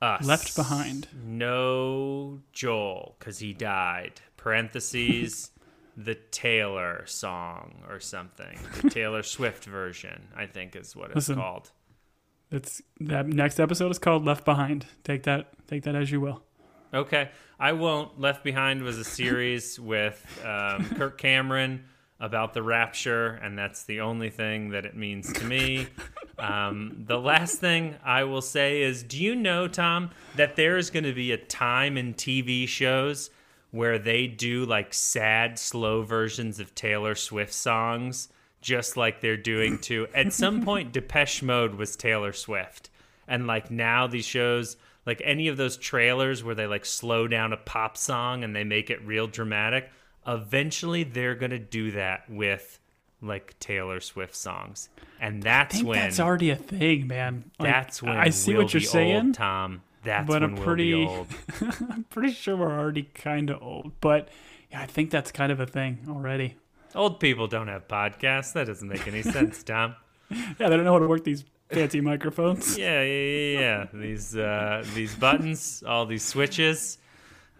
Us.
Left Behind.
No Joel, because he died. Parentheses, the Taylor song or something. The Taylor Swift version, I think is what it's
Listen.
called.
It's that next episode is called Left Behind. Take that take that as you will.
Okay, I won't. Left Behind was a series with um, Kirk Cameron about the rapture, and that's the only thing that it means to me. Um, the last thing I will say is do you know, Tom, that there is going to be a time in TV shows where they do like sad, slow versions of Taylor Swift songs, just like they're doing to. At some point, Depeche Mode was Taylor Swift. And like now, these shows, like any of those trailers where they like slow down a pop song and they make it real dramatic, eventually they're going to do that with like Taylor Swift songs. And that's when
that's already a thing, man. Like,
that's when
I see
we'll
what you're saying.
old, Tom. That's
but
when
I'm
we'll
pretty-
old.
I'm pretty sure we're already kind of old, but yeah, I think that's kind of a thing already.
Old people don't have podcasts. That doesn't make any sense, Tom.
Yeah, they don't know how to work these fancy microphones.
Yeah, yeah, yeah, yeah. These uh, these buttons, all these switches.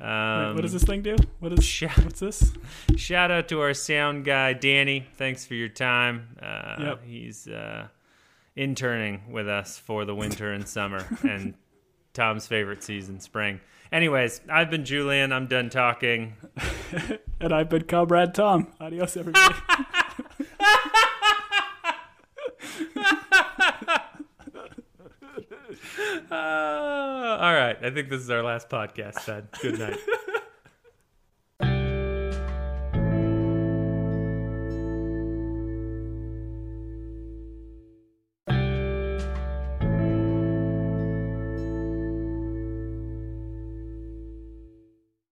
Um,
Wait, what does this thing do? What is
sh-
what's this?
Shout out to our sound guy, Danny. Thanks for your time. Uh,
Yep.
He's uh, interning with us for the winter and summer and Tom's favorite season, spring. Anyways, I've been Julian. I'm done talking.
And I've been Comrade Tom. Adios, everybody.
Uh, all right. I think this is our last podcast, Todd. Good night.